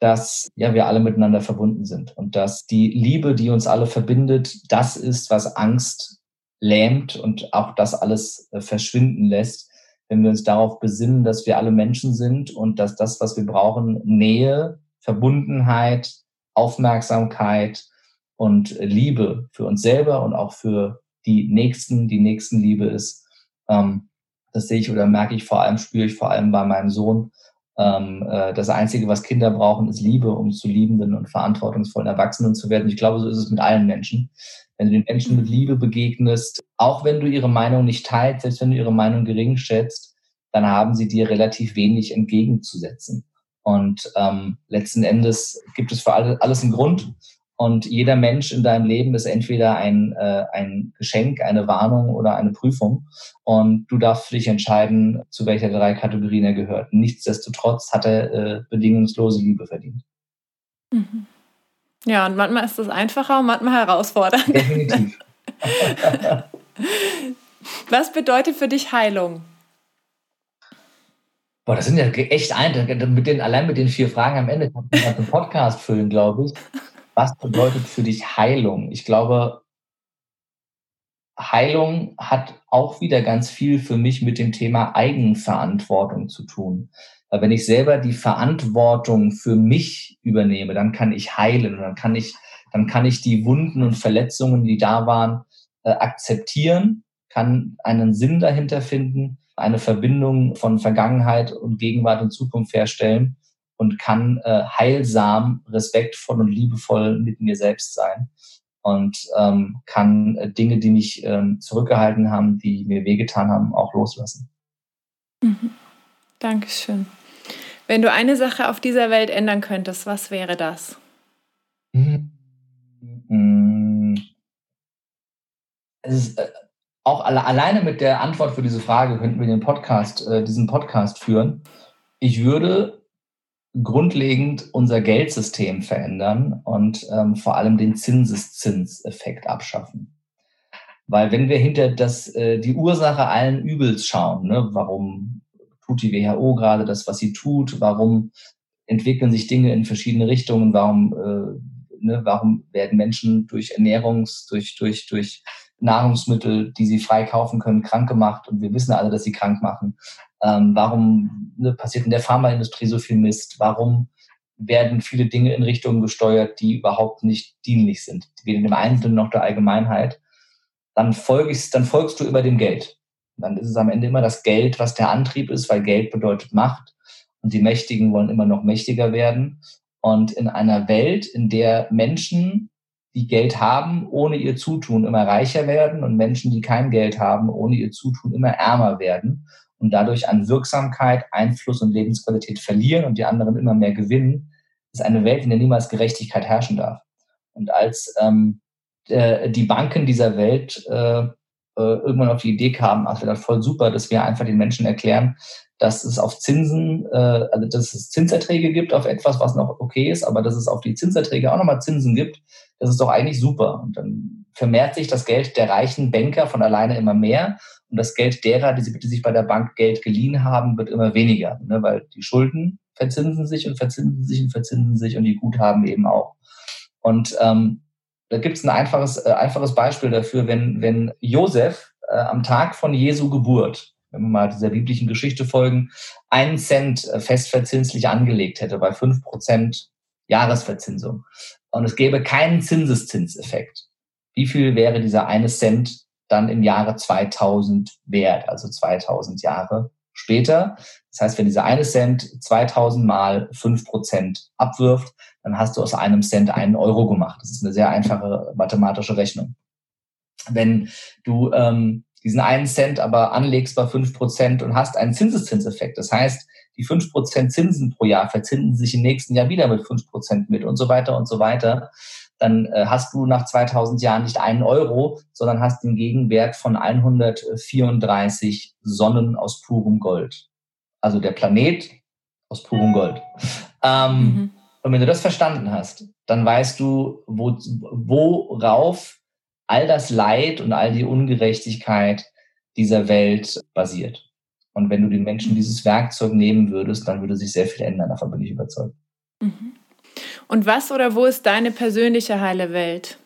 dass ja wir alle miteinander verbunden sind und dass die Liebe, die uns alle verbindet, das ist, was Angst lähmt und auch das alles äh, verschwinden lässt wenn wir uns darauf besinnen, dass wir alle Menschen sind und dass das, was wir brauchen, Nähe, Verbundenheit, Aufmerksamkeit und Liebe für uns selber und auch für die Nächsten, die Nächstenliebe ist. Ähm, das sehe ich oder merke ich vor allem, spüre ich vor allem bei meinem Sohn. Ähm, äh, das Einzige, was Kinder brauchen, ist Liebe, um zu liebenden und verantwortungsvollen Erwachsenen zu werden. Ich glaube, so ist es mit allen Menschen. Wenn du den Menschen mit mhm. Liebe begegnest, auch wenn du ihre Meinung nicht teilst, selbst wenn du ihre Meinung gering schätzt, dann haben sie dir relativ wenig entgegenzusetzen. Und ähm, letzten Endes gibt es für alle, alles einen Grund. Und jeder Mensch in deinem Leben ist entweder ein, äh, ein Geschenk, eine Warnung oder eine Prüfung. Und du darfst für dich entscheiden, zu welcher der drei Kategorien er gehört. Nichtsdestotrotz hat er äh, bedingungslose Liebe verdient. Mhm. Ja, und manchmal ist das einfacher und manchmal herausfordernd. Definitiv. Was bedeutet für dich Heilung? Boah, das sind ja echt ein, mit den, allein mit den vier Fragen am Ende kann man einen Podcast füllen, glaube ich. Was bedeutet für dich Heilung? Ich glaube, Heilung hat auch wieder ganz viel für mich mit dem Thema Eigenverantwortung zu tun. Weil wenn ich selber die Verantwortung für mich übernehme, dann kann ich heilen und dann kann ich, dann kann ich die Wunden und Verletzungen, die da waren, äh, akzeptieren, kann einen Sinn dahinter finden, eine Verbindung von Vergangenheit und Gegenwart und Zukunft herstellen und kann äh, heilsam, respektvoll und liebevoll mit mir selbst sein und ähm, kann äh, Dinge, die mich ähm, zurückgehalten haben, die mir wehgetan haben, auch loslassen. Mhm. Dankeschön. Wenn du eine Sache auf dieser Welt ändern könntest, was wäre das? Mhm. Es ist, äh, auch alle, alleine mit der Antwort für diese Frage könnten wir den Podcast, äh, diesen Podcast führen. Ich würde grundlegend unser Geldsystem verändern und ähm, vor allem den Zinseszinseffekt abschaffen. Weil wenn wir hinter das, äh, die Ursache allen Übels schauen, ne, warum tut die WHO gerade das, was sie tut? Warum entwickeln sich Dinge in verschiedene Richtungen? Warum, äh, ne, warum werden Menschen durch Ernährungs-, durch, durch, durch Nahrungsmittel, die sie frei kaufen können, krank gemacht? Und wir wissen alle, dass sie krank machen. Ähm, warum ne, passiert in der Pharmaindustrie so viel Mist? Warum werden viele Dinge in Richtungen gesteuert, die überhaupt nicht dienlich sind, weder dem Einzelnen noch der Allgemeinheit? Dann, folgst, dann folgst du über dem Geld. Dann ist es am Ende immer das Geld, was der Antrieb ist, weil Geld bedeutet Macht und die Mächtigen wollen immer noch mächtiger werden. Und in einer Welt, in der Menschen, die Geld haben, ohne ihr Zutun immer reicher werden und Menschen, die kein Geld haben, ohne ihr Zutun immer ärmer werden und dadurch an Wirksamkeit, Einfluss und Lebensqualität verlieren und die anderen immer mehr gewinnen, ist eine Welt, in der niemals Gerechtigkeit herrschen darf. Und als ähm, äh, die Banken dieser Welt äh, äh, irgendwann auf die Idee kamen, ach, wäre das voll super, dass wir einfach den Menschen erklären, dass es auf Zinsen, äh, also dass es Zinserträge gibt auf etwas, was noch okay ist, aber dass es auf die Zinserträge auch nochmal Zinsen gibt, das ist doch eigentlich super. Und dann vermehrt sich das Geld der reichen Banker von alleine immer mehr und das Geld derer, die, die sich bei der Bank Geld geliehen haben, wird immer weniger, ne? weil die Schulden verzinsen sich und verzinsen sich und verzinsen sich und die Guthaben eben auch. Und ähm, da gibt es ein einfaches, äh, einfaches Beispiel dafür, wenn, wenn Josef äh, am Tag von Jesu Geburt, wenn wir mal dieser biblischen Geschichte folgen, einen Cent äh, festverzinslich angelegt hätte bei fünf Prozent Jahresverzinsung und es gäbe keinen Zinseszinseffekt. Wie viel wäre dieser eine Cent dann im Jahre 2000 wert, also 2000 Jahre später? Das heißt, wenn dieser eine Cent 2000 mal fünf Prozent abwirft, dann hast du aus einem Cent einen Euro gemacht. Das ist eine sehr einfache mathematische Rechnung. Wenn du ähm, diesen einen Cent aber anlegst bei fünf Prozent und hast einen Zinseszinseffekt, das heißt, die fünf Prozent Zinsen pro Jahr verzinsen sich im nächsten Jahr wieder mit fünf Prozent mit und so weiter und so weiter, dann äh, hast du nach 2000 Jahren nicht einen Euro, sondern hast den Gegenwert von 134 Sonnen aus purem Gold also der Planet aus purem Gold. Ähm, mhm. Und wenn du das verstanden hast, dann weißt du, wo, worauf all das Leid und all die Ungerechtigkeit dieser Welt basiert. Und wenn du den Menschen mhm. dieses Werkzeug nehmen würdest, dann würde sich sehr viel ändern. Davon bin ich überzeugt. Mhm. Und was oder wo ist deine persönliche heile Welt?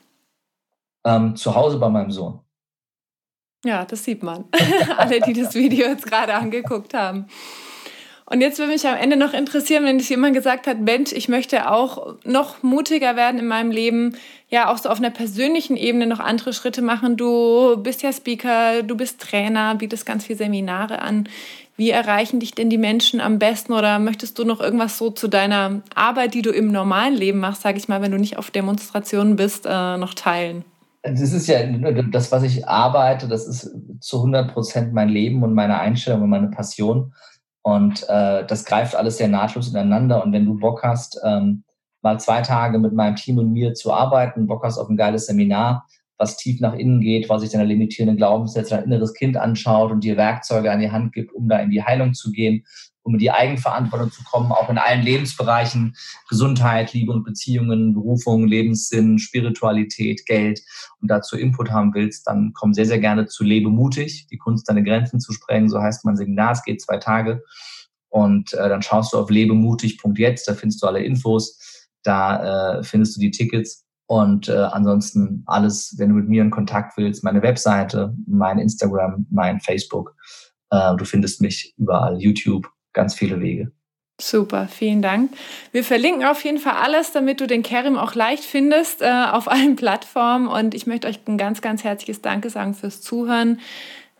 Ähm, zu Hause bei meinem Sohn. Ja, das sieht man. Alle, die das Video jetzt gerade angeguckt haben. Und jetzt würde mich am Ende noch interessieren, wenn dich jemand gesagt hat, Mensch, ich möchte auch noch mutiger werden in meinem Leben, ja auch so auf einer persönlichen Ebene noch andere Schritte machen. Du bist ja Speaker, du bist Trainer, bietest ganz viele Seminare an. Wie erreichen dich denn die Menschen am besten oder möchtest du noch irgendwas so zu deiner Arbeit, die du im normalen Leben machst, sage ich mal, wenn du nicht auf Demonstrationen bist, äh, noch teilen? Das ist ja das, was ich arbeite, das ist zu 100 Prozent mein Leben und meine Einstellung und meine Passion. Und äh, das greift alles sehr nahtlos ineinander. Und wenn du Bock hast, ähm, mal zwei Tage mit meinem Team und mir zu arbeiten, Bock hast auf ein geiles Seminar, was tief nach innen geht, was sich deine limitierenden Glaubenssätze, dein inneres Kind anschaut und dir Werkzeuge an die Hand gibt, um da in die Heilung zu gehen, um in die Eigenverantwortung zu kommen, auch in allen Lebensbereichen, Gesundheit, Liebe und Beziehungen, Berufung, Lebenssinn, Spiritualität, Geld und dazu Input haben willst, dann komm sehr, sehr gerne zu Lebe mutig, die Kunst, deine Grenzen zu sprengen, so heißt mein Seminar, es geht zwei Tage. Und äh, dann schaust du auf lebemutig.jetzt, da findest du alle Infos, da äh, findest du die Tickets. Und äh, ansonsten alles, wenn du mit mir in Kontakt willst, meine Webseite, mein Instagram, mein Facebook. Äh, du findest mich überall, YouTube, ganz viele Wege. Super, vielen Dank. Wir verlinken auf jeden Fall alles, damit du den Kerim auch leicht findest äh, auf allen Plattformen. Und ich möchte euch ein ganz, ganz herzliches Danke sagen fürs Zuhören.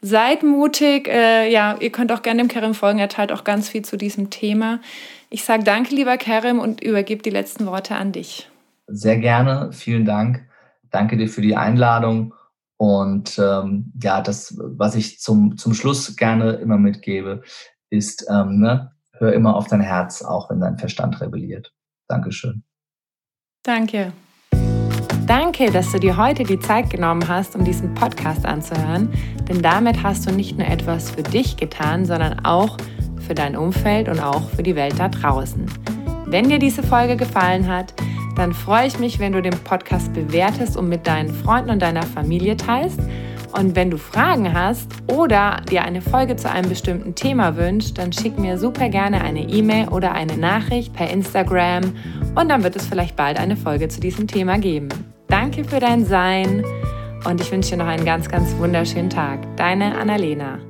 Seid mutig. Äh, ja, ihr könnt auch gerne dem Kerim folgen. Er teilt auch ganz viel zu diesem Thema. Ich sage danke, lieber Kerim, und übergebe die letzten Worte an dich. Sehr gerne. Vielen Dank. Danke dir für die Einladung. Und ähm, ja, das, was ich zum, zum Schluss gerne immer mitgebe, ist, ähm, ne, hör immer auf dein Herz, auch wenn dein Verstand rebelliert. Dankeschön. Danke. Danke, dass du dir heute die Zeit genommen hast, um diesen Podcast anzuhören, denn damit hast du nicht nur etwas für dich getan, sondern auch für dein Umfeld und auch für die Welt da draußen. Wenn dir diese Folge gefallen hat, dann freue ich mich, wenn du den Podcast bewertest und mit deinen Freunden und deiner Familie teilst und wenn du Fragen hast oder dir eine Folge zu einem bestimmten Thema wünschst, dann schick mir super gerne eine E-Mail oder eine Nachricht per Instagram und dann wird es vielleicht bald eine Folge zu diesem Thema geben. Danke für dein Sein und ich wünsche dir noch einen ganz, ganz wunderschönen Tag. Deine Annalena.